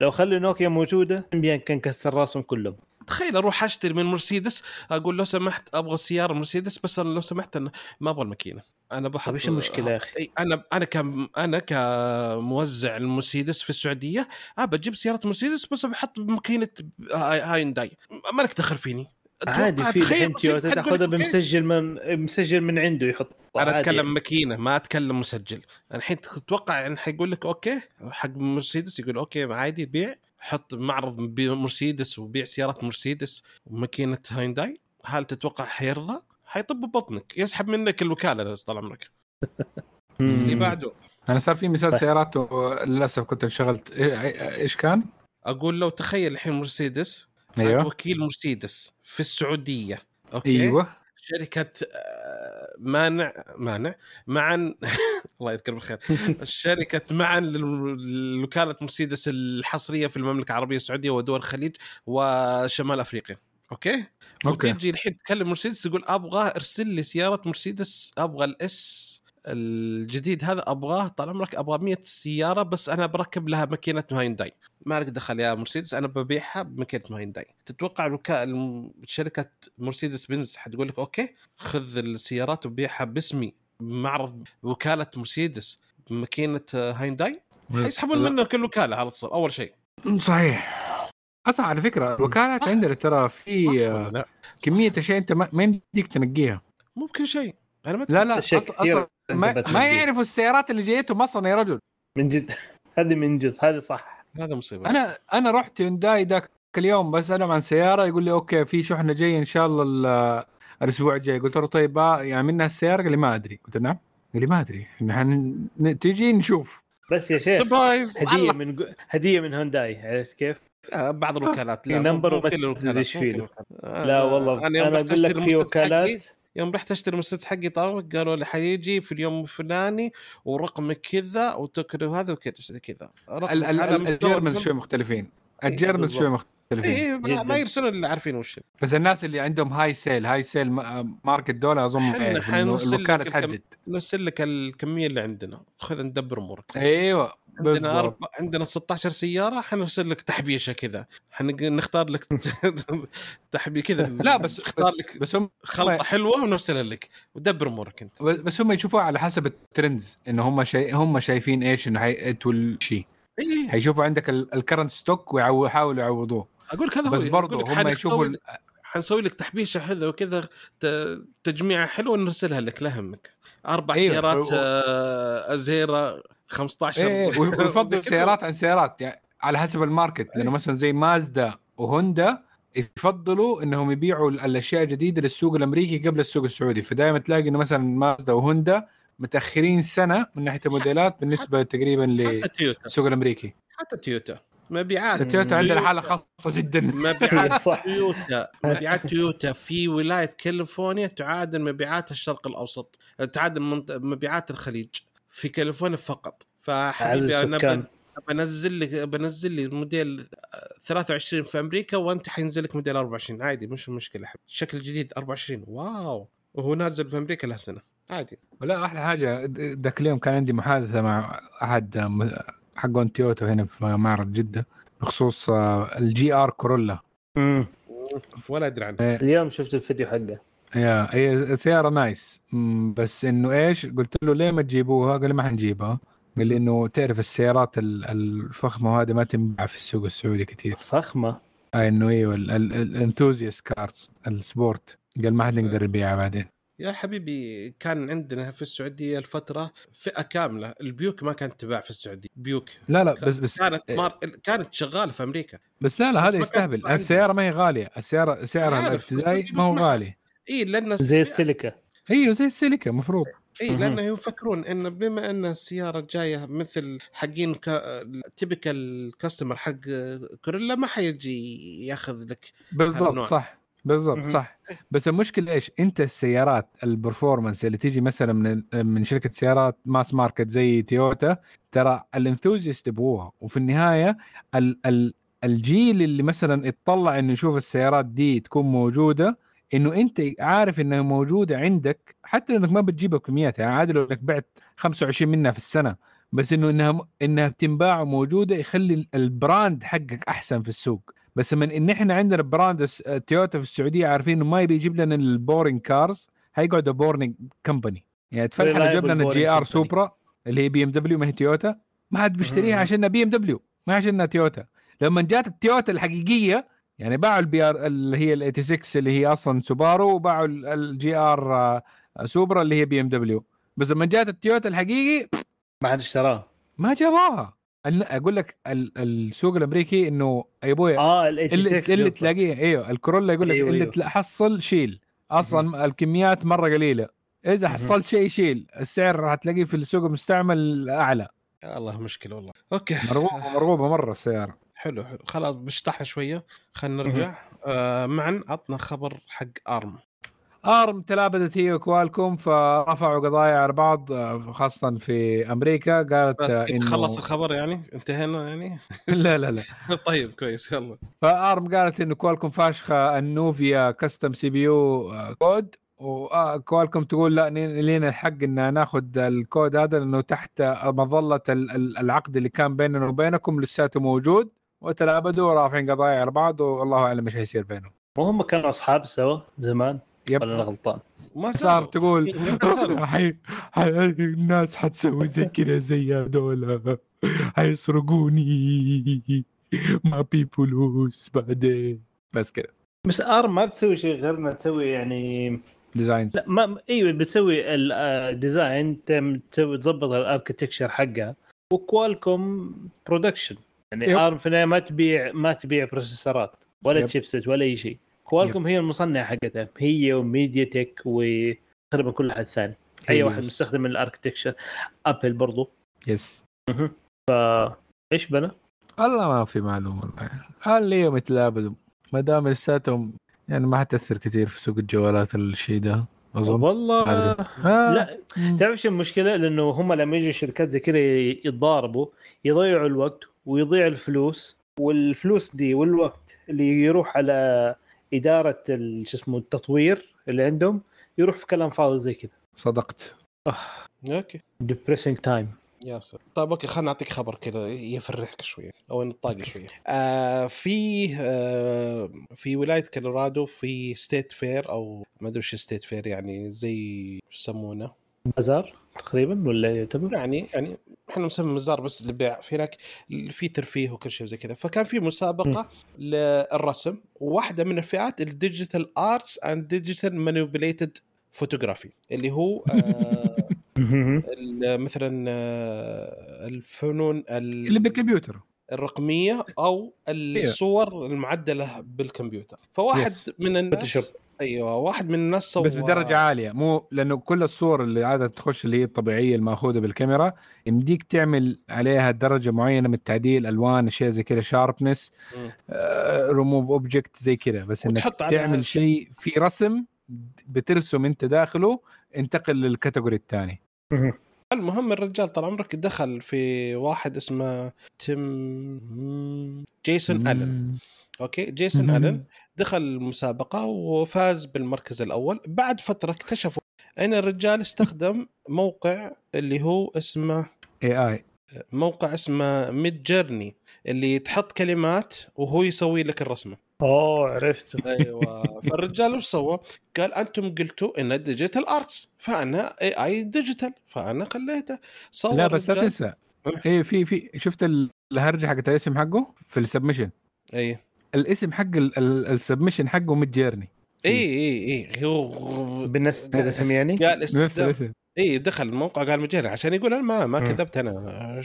لو خلي نوكيا موجودة كان كسر راسهم كلهم. تخيل أروح أشتري من مرسيدس أقول لو سمحت أبغى سياره مرسيدس بس أنا لو سمحت أنا ما أبغى الماكينة أنا بحط طيب إيش المشكلة يا أخي؟ أنا أنا كم أنا كموزع المرسيدس في السعودية ابى أجيب سيارة مرسيدس بس بحط ماكينة هاي- هاينداي ما لك دخل فيني عادي في الحين تويوتا حتقول تاخذها. بمسجل من مسجل من عنده يحط أنا أتكلم. ماكينة ما أتكلم مسجل الحين تتوقع يعني حيقول لك أوكي حق مرسيدس يقول أوكي عادي بيع حط معرض مرسيدس وبيع سيارات مرسيدس وماكينة هاينداي هل تتوقع حيرضى؟ حيطب ببطنك يسحب منك الوكالة طال عمرك. اللي بعده أنا صار في مثال طيب. سيارات للأسف كنت انشغلت إيه- إيش كان؟ أقول لو تخيل الحين مرسيدس. أيوه وكيل مرسيدس في السعودية أوكي أيوه شركة آه، مانع مانع معا الله يذكر بالخير. شركة معا لوكالة مرسيدس الحصرية في المملكة العربية السعودية ودول الخليج وشمال أفريقيا. أوكي؟ أوكي. وتجي الحين تكلم مرسيدس تقول أبغى أرسل لي سيارة مرسيدس أبغى ال S الجديد هذا أبغاه طال عمرك أبغى 100 سيارة بس أنا بركب لها ماكينة هاينداي ما لك دخل يا مرسيدس أنا ببيعها بماكينة هاينداي تتوقع شركة مرسيدس بنز حتقول لك أوكي خذ السيارات وبيعها باسمي بمعرض وكالة مرسيدس بماكينه هاينداي حيسحبون لا. منك الوكاله على اتصال أول شيء. صحيح. أصلا على فكرة الوكالات. عندنا ترى في كمية أشياء أنت ما يمديك تنقيها. مو بكل شيء. أنا ما لا لا أصلا ما, أنت ما بتنقيها. يعرفوا السيارات اللي جايتهم أصلا يا رجل. من جد. هذه من جد هذه صح. هذا مصيبة. أنا أنا رحت يونداي ذاك اليوم بسألهم عن سيارة يقول لي أوكي في شحنه جاية إن شاء الله ال- الأسبوع الجاي. قلت له طيب آه، يعني منها السيارة؟ قال لي ما أدري. قلت له نعم. قال لي ما أدري. إحنا ن- تيجي نشوف. بس يا شيخ surprise هدية من. هدية من هونداي عرفت كيف؟ آه، بعض الوكالات. لا number وما مو فيه. لا آه، والله أنا يوم أنا رحت أقول لك في وكالات. يوم رحت أشتري المرسيدس حقي طارق قالوا لي حيجي في اليوم الفلاني ورقمك كذا وتكتب هذا وكذا كذا. ال Germans. شوي مختلفين. إيه، ال Germans شوي مختلفين. اي ما-. ما يرسلون اللي عارفين وش بس الناس اللي عندهم high sale high sale ma- market دول أظن لك الوكاله تحدد. نرسل لك الكمية اللي عندنا. خذ ندبر أمورك. أيوه. عندنا أربع عندنا 16 سيارة حنرسل لك تحبيشة كذا. حنختار لك تحبي كذا. لا بس نختار بس, لك بس هم خلطة حلوة ونرسلها لك. ودبر أمورك أنت. بس هم يشوفوها على حسب ال trends انه هم شيء هم شايفين إيش إنه حيأتوا شيء اي حيشوفوا عندك ال current stock ويحاولوا يعوضوه. أقول هذا بس أقول لك هم حنسوي يشوفوا لك- حنسوي لك تحبيشة حلوة وكذا ت- تجميعة حلوة ونرسلها لك لا يهمك. أربع أيوة. سيارات و- آه، ازيرا 15 إيه زي ويفضل. سيارات عن سيارات يعني على حسب ال market. لأنه مثلا زي مازدا وهوندا يفضلوا إنهم يبيعوا ال- الأشياء الجديدة للسوق الأمريكي قبل السوق السعودي. فدائما تلاقي إنه مثلا مازدا وهوندا متأخرين سنة من ناحية الموديلات بالنسبة تقريبا للسوق الأمريكي. حتى تويوتا. مبيعات. تويوتا عندنا حالة خاصة جدا. مبيعات صح. تويوتا. مبيعات تويوتا في ولاية كاليفورنيا تعادل مبيعات الشرق الأوسط تعادل مبيعات الخليج. في كاليفورنيا فقط. فحبيبي أنا بنزل لك بنزل لي موديل 23 في أمريكا وأنت حينزل لك موديل 24 عادي مش مشكلة حبيبي. الشكل الجديد 24 wow! وهو نازل في أمريكا له سنه عادي. ولا أحلى حاجة ذاك اليوم كان عندي محادثة مع أحد حقون تويوتا هنا في معرض جدة بخصوص آه، ال GR كورولا. مم. ولا أدري عنه. اليوم شفت الفيديو حقه. يا هي سيارة nice. بس إنه إيش؟ قلت له ليه ما تجيبوها؟ قال لي ما حنجيبها. قال لي إنه تعرف السيارات ال- الفخمة هذه ما تنباع في السوق السعودي كثير فخمة؟ آه إنه إيوه ال enthusiast cars ال sport قال ما حد يقدر يبيعها بعدين. يا حبيبي كان عندنا في السعودية الفترة فئة كاملة. البيوك ما كانت تباع في السعودية. بيوك. لا لا بس بس كانت مار... كانت شغالة في أمريكا. بس لا لا هذا يستهبل. السيارة ما هي غالية. السيارة سعرها الابتدائي ما هو ما- غالي. اي لأن زي السيليكا إيوه زي السيليكا المفروض اي. لأنه يفكرون إن بما إن السيارة جاية مثل حقين ك... typical customer حق كورولا ما حيجي ياخذ لك بالضبط. صح بالضبط. صح بس المشكلة إيش أنت السيارات ال performance اللي تيجي مثلا من من شركة سيارات mass market زي تويوتا ترى ال enthusiast يبغوها وفي النهاية ال ال الجيل اللي مثلا اطلع إنه يشوف السيارات دي تكون موجودة إنه أنت عارف إنها موجودة عندك حتى إنك ما بتجيبها بكميات يعني عادي لو إنك بعت 25 منها في السنة بس إنه إنها إنها بتنباع وموجودة يخلي ال brand حقك أحسن في السوق بس من إن إحنا عندنا brand تويوتا في السعودية عارفين إنه ما يبي يجيب لنا ال boring cars حيقعد boring company يعني تفلح لو جاب لنا boring GR. سوبرا اللي هي بي ام دبليو ما هي تويوتا ما حد بيشتريها. عشانها بي ام دبليو ما عشانها تويوتا لما جات التويوتا الحقيقية يعني باعوا ال BR اللي هي ال 86 اللي هي أصلا سوبارو وباعوا ال- ال GR سوبرا اللي هي BMW بس لما جات التويوتا الحقيقي ما حد اشتراه ما جابوها. أقول لك ال- السوق الأمريكي إنه يا أبوي آه ال اللي 86 اللي. تلاقيه إيوه الكورولا يقول لك أيوة، اللي أيوة. تحصل شيل. أصلا الكميات مرة قليلة. إذا. حصلت شيء شيل السعر راح تلاقيه في السوق المستعمل أعلى. يا الله مشكلة والله. أوكي. مرغوبه مرغوبة مرة السياره حلو حلو. خلاص بشطحها شوية. خلينا نرجع. آه معن عطنا خبر حق ARM. ARM تلابدت هي و Qualcomm فرفعوا قضايا على بعض آه، خاصة في أمريكا. قالت بس آه، كنت خلص الخبر يعني؟ انتهينا يعني؟ لا لا لا. طيب كويس. يلا. ف ARM قالت إنه Qualcomm فاشخة ال Nuvia custom CPU code. و Qualcomm تقول لا لينا الحق إن ناخذ الكود هذا لأنه تحت مظلة ال- ال- العقد اللي كان بيننا وبينكم لساته موجود. وتلابدوا ورافعين قضايا على بعض والله أعلم إيش حيصير بينهم. مو هم كانوا أصحاب سوا زمان؟ ولا أنا يب غلطان؟ ما صار تقول. حي... حي... الناس حتسوي زي كذا زي هذول. حيسرقوني ما في فلوس بعدين. بس كذا. بس ARM ما بتسوي شيء غير انها تسوي يعني designs لا ما إيوه بتسوي ال design تم تسوي تظبط ال architecture حقها. و Qualcomm production يعني yep. ARM في النهايه ما تبيع ما تبيع processor ات ولا yep. chipset ولا أي شيء Qualcomm هي المصنع حقتها هي و MediaTek وتقريبا كل أحد ثاني أي Helios. واحد مستخدم ال architecture Apple برضو yes ف إيش بنا؟ والله ما في معلومه والله يوم يتلابدوا ما دام لساتهم يعني ما حتأثر كثير في سوق الجوالات الشيء ده أظن والله أدري. آه. لا تعرف شو المشكلة؟ لأنه هم لما يجوا شركات زي كذا يتضاربوا يضيعوا الوقت ويضيع الفلوس والفلوس دي والوقت اللي يروح على إدارة ال- شو اسمه التطوير اللي عندهم يروح في كلام فاضي زي كذا. صدقت. أوكي. Depressing time يا سلام. طيب أوكي خلينا نعطيك خبر كذا يفرحك شوية أو نطاق شوية. آه في آه في ولاية كولورادو في state fair أو ما أدري وش state fair يعني زي يسمونه. بازار. تقريبا ولا يعتبر؟ يعني يعني إحنا مسمى بازار بس للبيع في هناك في ترفيه وكل شيء زي كذا فكان في مسابقة للرسم وواحدة من الفئات ال digital arts and digital manipulated فوتوغرافي اللي هو آه مثلا آه، الفنون ال- اللي بالكمبيوتر الرقمية أو الصور المعدلة بالكمبيوتر فواحد Yes. من الناس Photoshop. أيوه واحد من الناس سوى بس بدرجة عالية. مو لأنه كل الصور اللي عادة تخش اللي هي الطبيعية المأخوذة بالكاميرا يمديك تعمل عليها درجة معينة من التعديل ألوان أشياء زي كذا شاربنس. ريموف اوبجكت زي كذا. بس إنك تعمل شيء. في رسم بترسم أنت داخله انتقل لل category الثاني. المهم الرجال طال عمرك دخل في واحد اسمه تيم جيسون ألن. أوكي؟ جيسون ألن. دخل المسابقة وفاز بالمركز الأول. بعد فترة اكتشفوا أن الرجال استخدم موقع اللي هو اسمه AI موقع اسمه Midjourney اللي تحط كلمات وهو يسوي لك الرسمة. أوه عرفته أيوه. فالرجال وش سوى؟ قال أنتم قلتوا انه digital arts فأنا AI digital فأنا خليته. صور لا بس لا تنسى. إيه في في شفت ال- الهرجه حقت الاسم حقه في ال submission اي الاسم حق ال submission حقه Midjourney. اي اي اي هو بنفس الاسم يعني قال نفس الاسم. اي دخل الموقع قال مجاني عشان يقول أنا ما ما. كذبت أنا.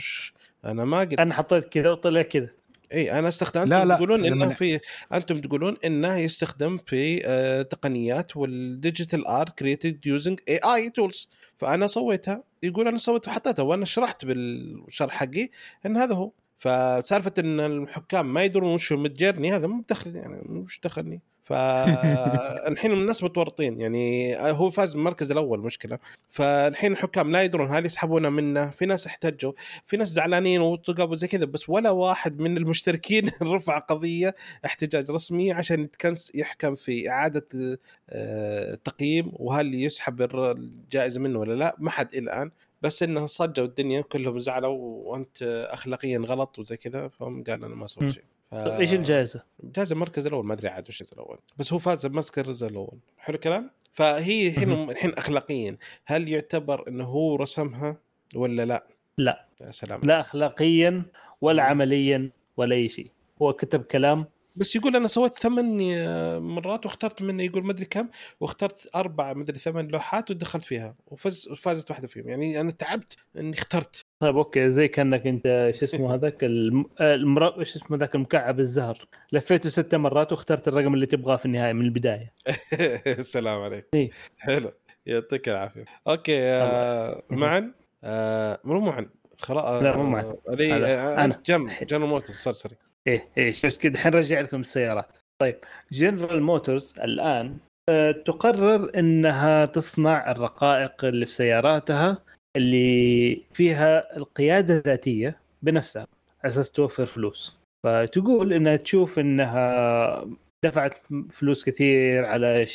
أنا ما قلت. أنا حطيت كذا وطلع كذا. اي أنا استخدمت. لا، أنتم لا، تقولون إنه ن- في أنتم تقولون إنه يستخدم في آه تقنيات وال digital art created using AI tools فأنا سويتها. يقول أنا سويتها وحطيتها وأنا شرحت بالشرح حقي إن هذا هو. فسالفة إن الحكام ما يدرون وش هو Midjourney هذا مو دخل يعني مش دخلني. فالحين الناس متورطين يعني هو فاز بالمركز الأول مشكلة. فالحين الحكام لا يدرون هل يسحبونه منه في ناس احتجوا في ناس زعلانين وطقبوا زي كذا بس ولا واحد من المشتركين رفع قضية احتجاج رسمي عشان يتكنس يحكم في إعادة آه، تقييم وهل يسحب الجائزة منه ولا لا ما حد إلى الآن. بس انه صجوا الدنيا كلهم زعلوا وأنت اخلاقيا غلط وزي كذا فهم قال أنا ما. سويت شيء ف... طيب إيش الجائزة؟ جاز المركز الأول ما أدري عاد وش الأول بس هو فاز بالمركز الأول حلو الكلام فهي الحين. الحين اخلاقيا هل يعتبر إنه هو رسمها ولا لا؟ لا. يا سلام لا اخلاقيا ولا عمليا ولا أي شيء هو كتب كلام بس يقول أنا سويت ثمان مرات واخترت منه يقول مدري كم واخترت أربع مدري ثمان لوحات ودخلت فيها وفز فازت واحدة فيهم. يعني أنا تعبت إني اخترت. طيب أوكي زي كأنك أنت شو اسمه هذاك الم... المر... شو اسمه ذاك المكعب الزهر. لفيته ست مرات واخترت الرقم اللي تبغاه في النهاية من البداية. السلام عليك إيه. حلو. يعطيك العافية. أوكي آه. معن آه مو معن خلاص لا، مو معن. آه أنا. انت جن جن موتور صار سري إيه إيه شفت كذا الحين رجع لكم السيارات. طيب جنرال موتورز الآن آه، تقرر إنها تصنع الرقائق اللي في سياراتها اللي فيها القيادة الذاتية بنفسها على أساس توفر فلوس. فتقول إنها تشوف إنها دفعت فلوس كثير على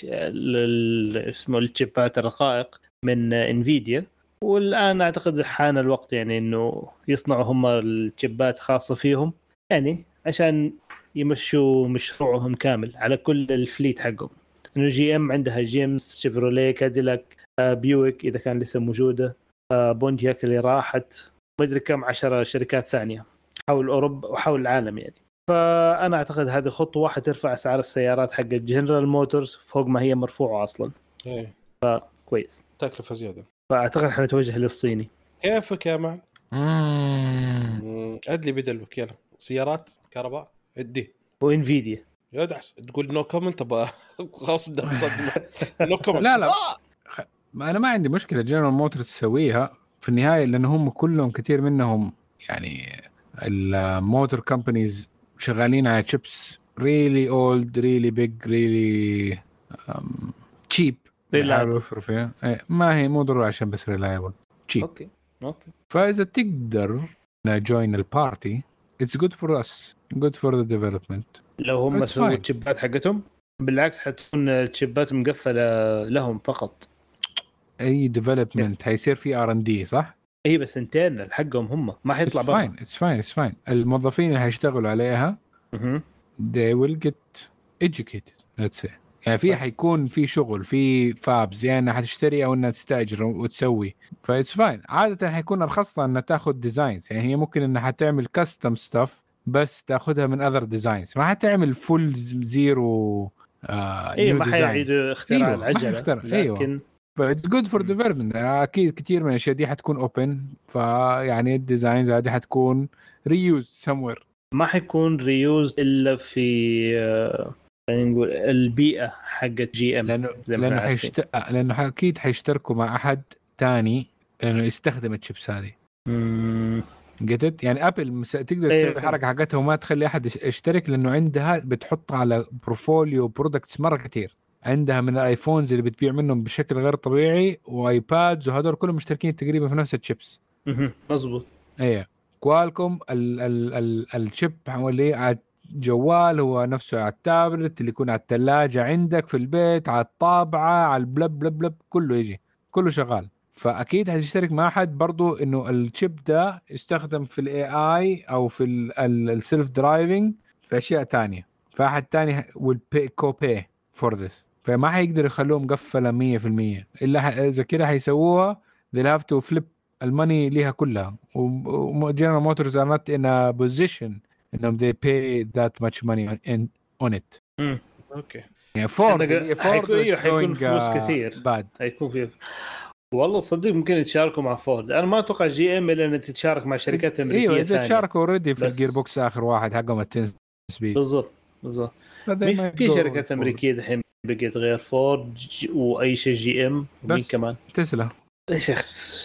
اسمه الشيبات الرقائق من Nvidia والآن أعتقد حان الوقت يعني إنه يصنعوا هم الشيبات خاصة فيهم. يعني عشان يمشوا مشروعهم كامل على كل ال fleet حقهم. إنه GM عندها جيمس شيفروليه كاديلاك آه، بيويك إذا كان لسه موجودة آه، بونتياك اللي راحت ما أدري كم عشرة شركات ثانية. حول اوروبا وحول العالم يعني. فأنا أعتقد هذه خطوة حترفع أسعار السيارات حق جنرال موتورز فوق ما هي مرفوعة أصلا. إيه. كويس تكلفة زيادة. فأعتقد حنتوجه للصيني. كيفك يا معن؟ ادلي بدلوك يلا. سيارات كهرباء ادي. و Nvidia يدعس تقول no comment أبغى اصدم صدمه. no comment لا، لا. ما أنا ما عندي مشكلة جنرال موتورز تسويها في النهاية لأن هم كلهم كثير منهم يعني ال motor companies شغالين على chips really old really big really um, cheap. Reliable. بيحاولوا يوفروا فيها إيه، ما هي مو ضروري عشان بس reliable cheap. okay okay. فإذا تقدر join ال party it's good for us. Good for the development. لو هم سووا fine. التشيبات حقتهم بالعكس حتكون التشيبات مقفلة لهم فقط. أي development حيصير في R&D دي صح؟ إي بس internal حقهم هم ما حيطلع it's برا. fine it's fine it's fine. الموظفين اللي حيشتغلوا عليها they will get educated let's say. يعني في حيكون في شغل في fabs يا إنها حتشتري أو إنها تستأجر وتسوي فـ it's fine عاده حيكون أرخص لها انها تأخذ designs يعني هي ممكن إنها حتعمل custom stuff بس تأخذها من other designs ما حتعمل full zero آه اي ما. حيعيدوا اختراع العجلة أيوة. لكن فـ it's good for development أكيد كثير من الأشياء دي حتكون open فيعني ال designs هذه حتكون reuse somewhere ما حيكون reuse إلا في آه، خلينا نقول البيئة حقت جي إم لأنه لأنه حيشت... لأنه أكيد حيشتركوا مع أحد تاني لأنه يستخدم الشيبس هذه. قتت يعني ابل مس... تقدر أيوة تسوي. الحركه حقتها وما تخلي أحد يش- يشترك لأنه عندها بتحط على portfolio products مرة كثير عندها من الآيفونز اللي بتبيع منهم بشكل غير طبيعي وآيبادز وهذول كلهم مشتركين تقريبا في نفس الشيبس. مظبوط. إيه. كوالكم ال ال ال ال chip اللي الجوال هو نفسه على التابلت اللي يكون على الثلاجه عندك في البيت على الطابعة على ال bulb bulb bulb كله يجي كله شغال. فأكيد حتشترك مع أحد برضو إنه ال chip ده يستخدم في ال AI أو في ال self driving في أشياء تانية. فأحد تاني will pay co-pay for فما حيقدروا يخلوه مقفلة 100% إلا إذا كده حيسووها they'll have to flip ال money ليها كلها. وجنرال موتورز are not in position انهم they pay that much money on, in, on it. okay يعني فورد فورد حيكون- فلوس uh, كثير. bad. حيكون في والله صدق ممكن يتشاركوا مع فورد. أنا ما أتوقع جي إم إلا ان تتشارك مع شركات أمريكية إيوه إذا ثانية. شاركوا already في ال gear box آخر واحد حقهم ال ten speed بالضبط بالضبط. في شركات أمريكية دحين بقيت غير فورد وأي شيء جي إم ومين بس. كمان؟ تسلا. يا شيخ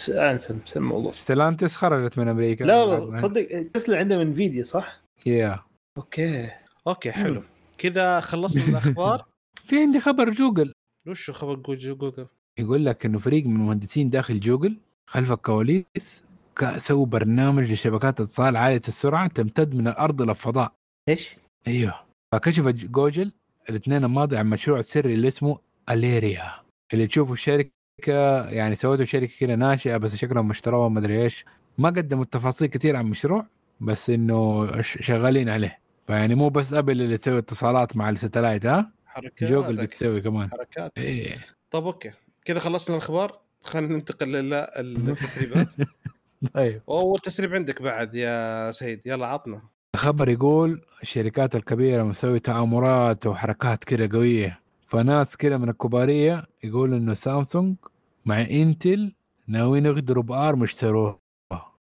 أنسى الموضوع. ستيلانتس خرجت من أمريكا. لا لا صدق تسلا عندهم انفيديا صح؟ يا أوكي. أوكي حلو. كذا خلصنا الأخبار. في عندي خبر جوجل. وش خبر جوجل؟ يقول لك إنه فريق من المهندسين داخل جوجل خلف الكواليس سووا برنامج لشبكات اتصال عالية السرعة تمتد من الأرض إلى الفضاء. إيش؟ أيوه. فكشف ج- جوجل الاثنين الماضي عن مشروع سري اللي اسمه أليريا. اللي تشوفوا الشركة يعني سوته شركة كده ناشئة بس شكلهم اشتروها ما ادري إيش. ما قدموا التفاصيل كثير عن المشروع. بس إنه شغالين عليه. فيعني مو بس أبل اللي تسوي اتصالات مع ال satellite ها؟ حركات جوجل بتسوي كمان. حركات إيه. طب okay. كذا خلصنا الأخبار. خلينا ننتقل للتسريبات. طيب. اول تسريب عندك بعد يا سيد يلا عطنا. الخبر يقول الشركات الكبيرة مسوي تآمرات وحركات كده قوية. فناس كده من الكبارية يقول إنه سامسونج مع إنتل ناويين يغدروا بارم يشتروها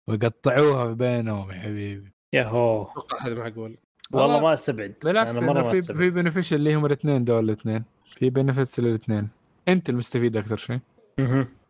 ويقطعوها بينهم يا حبيبي. يا هو أتوقع هذا معقول والله ما استبعد. بالعكس إنه ما في استبعد. في beneficial اللي هم الاثنين دول الاثنين. في benefits للاثنين انتل مستفيد أكثر شيء.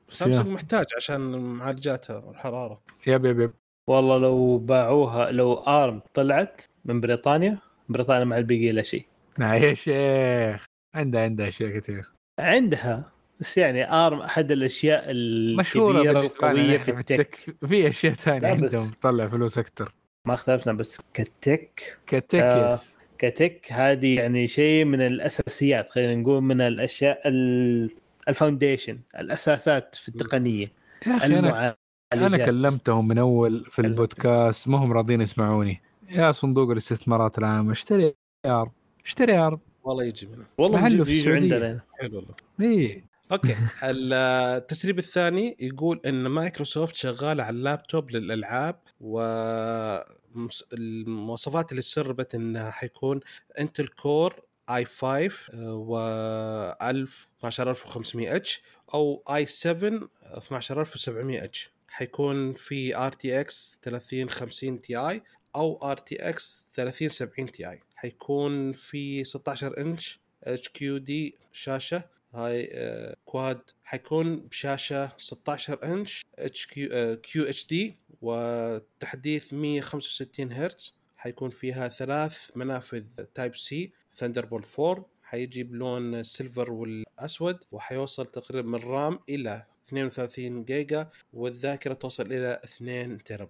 سامسونج محتاج عشان معالجاتها والحرارة. yep yep yep. والله لو باعوها لو أرم طلعت من بريطانيا بريطانيا ما عاد بقي لها شيء. لا يا شيخ. عندها عندها أشياء كثير. عندها؟ بس يعني أرم أحد الأشياء الكبيرة القوية في ال tech. في أشياء ثانية عندهم تطلع فلوس أكثر. ما اختلفنا بس كتك. كتك آه. yes ك tech هذه يعني شيء من الأساسيات خلينا نقول من الأشياء ال- ال foundation الأساسات في التقنية. يا أخي أنا أنا كلمتهم من أول في ال- البودكاست ما هم راضيين يسمعوني. يا صندوق الاستثمارات العامه اشتري أرم اشتري أرم. والله يجي منه. والله محله محله في يجوا السعودية. عندنا. حلو والله. اي okay. التسريب الثاني يقول إن مايكروسوفت شغاله على اللابتوب للألعاب والمواصفات اللي سربت إنها حيكون انتل core i5 و 1000 12500 إتش أو اي 7 12700 H. حيكون في RTX 3050 Ti أو RTX 3070 Ti حيكون في 16 inch HQD شاشة high آه، quad حيكون بشاشة 16 inch HQ QHD وتحديث 165 هرتز. حيكون فيها ثلاث منافذ type C Thunderbolt 4 حيجي بلون ال silver والأسود وحيوصل تقريبا من RAM إلى 32 جيجا والذاكرة توصل إلى 2 تيرا.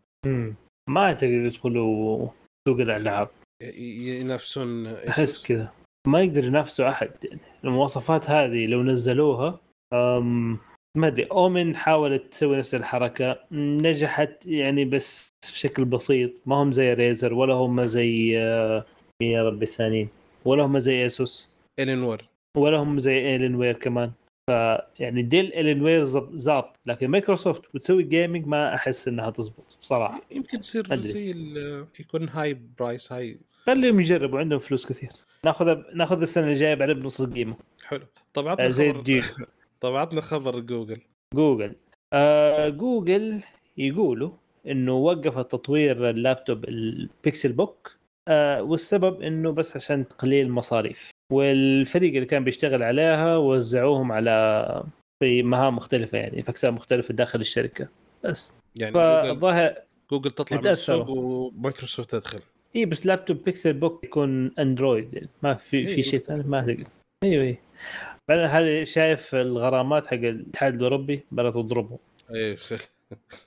ما أعتقد يدخلوا سوق الألعاب. ينافسون أحس كذا. ما يقدر ينافسوا أحد. يعني المواصفات هذه لو نزلوها أم ما أدري Omen حاولت تسوي نفس الحركة نجحت يعني بس بشكل بسيط. ما هم زي Razer ولا هم زي آه، يا ربي الثانيين ولا هم زي Asus Lenovo ولا هم زي Alienware كمان فيعني Dell Alienware زب- زابط لكن مايكروسوفت بتسوي gaming ما أحس إنها تزبط بصراحة. يمكن تصير. زي يكون high price high خليهم يجربوا عندهم فلوس كثير. ناخذ ناخذ السنة الجاية بعدين بنص قيمة حلو. طب آه، عطنا زي خبر طب عطنا خبر Google. Google. آه جوجل يقولوا إنه وقفت تطوير اللابتوب ال Pixelbook آه والسبب إنه بس عشان تقليل المصاريف. والفريق اللي كان بيشتغل عليها وزعوهم على في مهام مختلفة يعني في أقسام مختلفة داخل الشركة. بس. يعني فالظاهر جوجل تطلع من. السوق ومايكروسوفت تدخل. اي بس لابتوب Pixelbook يكون Android يعني ما في إيه، في شيء ثاني ما تقدر أيوه أيوه بعدين هذه شايف الغرامات حق الاتحاد الأوروبي بدات تضربه.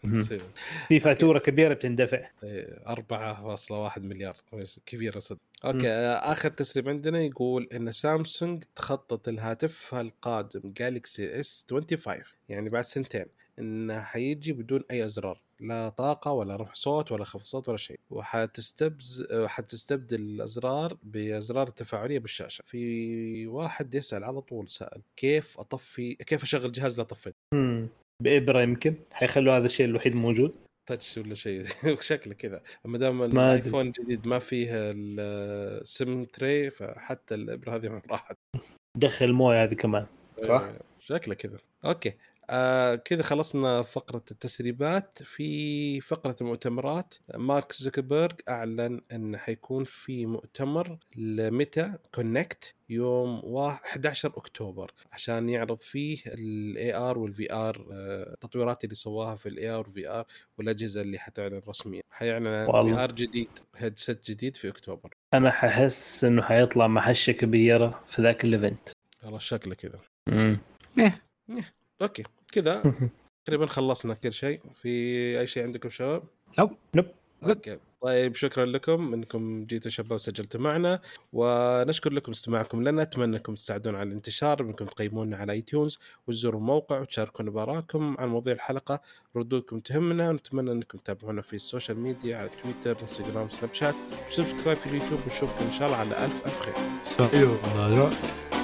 مهم. تصير. في فاتورة كبيرة بتندفع. إيه، 4.1 مليار. كبيرة صدق. okay آه، آخر تسريب عندنا يقول إن سامسونج تخطط لهاتفها القادم Galaxy S 25 يعني بعد سنتين إنه حيجي بدون أي أزرار. لا طاقة ولا رفع صوت ولا خفض صوت ولا شيء وحتستبز حتستبدل الأزرار بأزرار تفاعلية بالشاشة. في واحد يسأل على طول سأل كيف أطفي كيف أشغل جهاز لا طفيت. بإبرة يمكن حيخلوا هذا الشيء الوحيد موجود. تاتش ولا شيء؟ شكله كذا. ما دام. الآيفون الجديد ما فيه السم تري فحتى الإبرة هذه راحت. دخل موية هذه كمان. صح؟ آه، شكله كذا. okay. آه كذا خلصنا فقرة التسريبات. في فقرة المؤتمرات مارك زوكربيرج أعلن أن حيكون في مؤتمر ل Meta Connect يوم وا- 11 أكتوبر عشان يعرض فيه ال AR وال VR التطويرات اللي سواها في ال AR وال VR والأجهزة اللي حتعلن رسميا. حيعلن VR جديد headset جديد في أكتوبر. أنا ححس إنه حيطلع محشة كبيرة في ذاك ال event والله شكله كذا. مم. okay. كذا. تقريبا خلصنا كل شيء. في أي شيء عندكم شباب؟ Nope. Nope. Okay. طيب شكرا لكم إنكم جيتوا شباب وسجلتوا معنا. ونشكر لكم استماعكم لنا. أتمنى أنكم تساعدونا على الانتشار. إنكم تقيمونا على iTunes وتزوروا الموقع وتشاركونا بارائكم عن مواضيع الحلقة. ردودكم تهمنا. ونتمنى أنكم تتابعونا في ال social media على Twitter Instagram Snapchat. وسبسكرايب في اليوتيوب. ونشوفكم إن شاء الله على ألف ألف خير.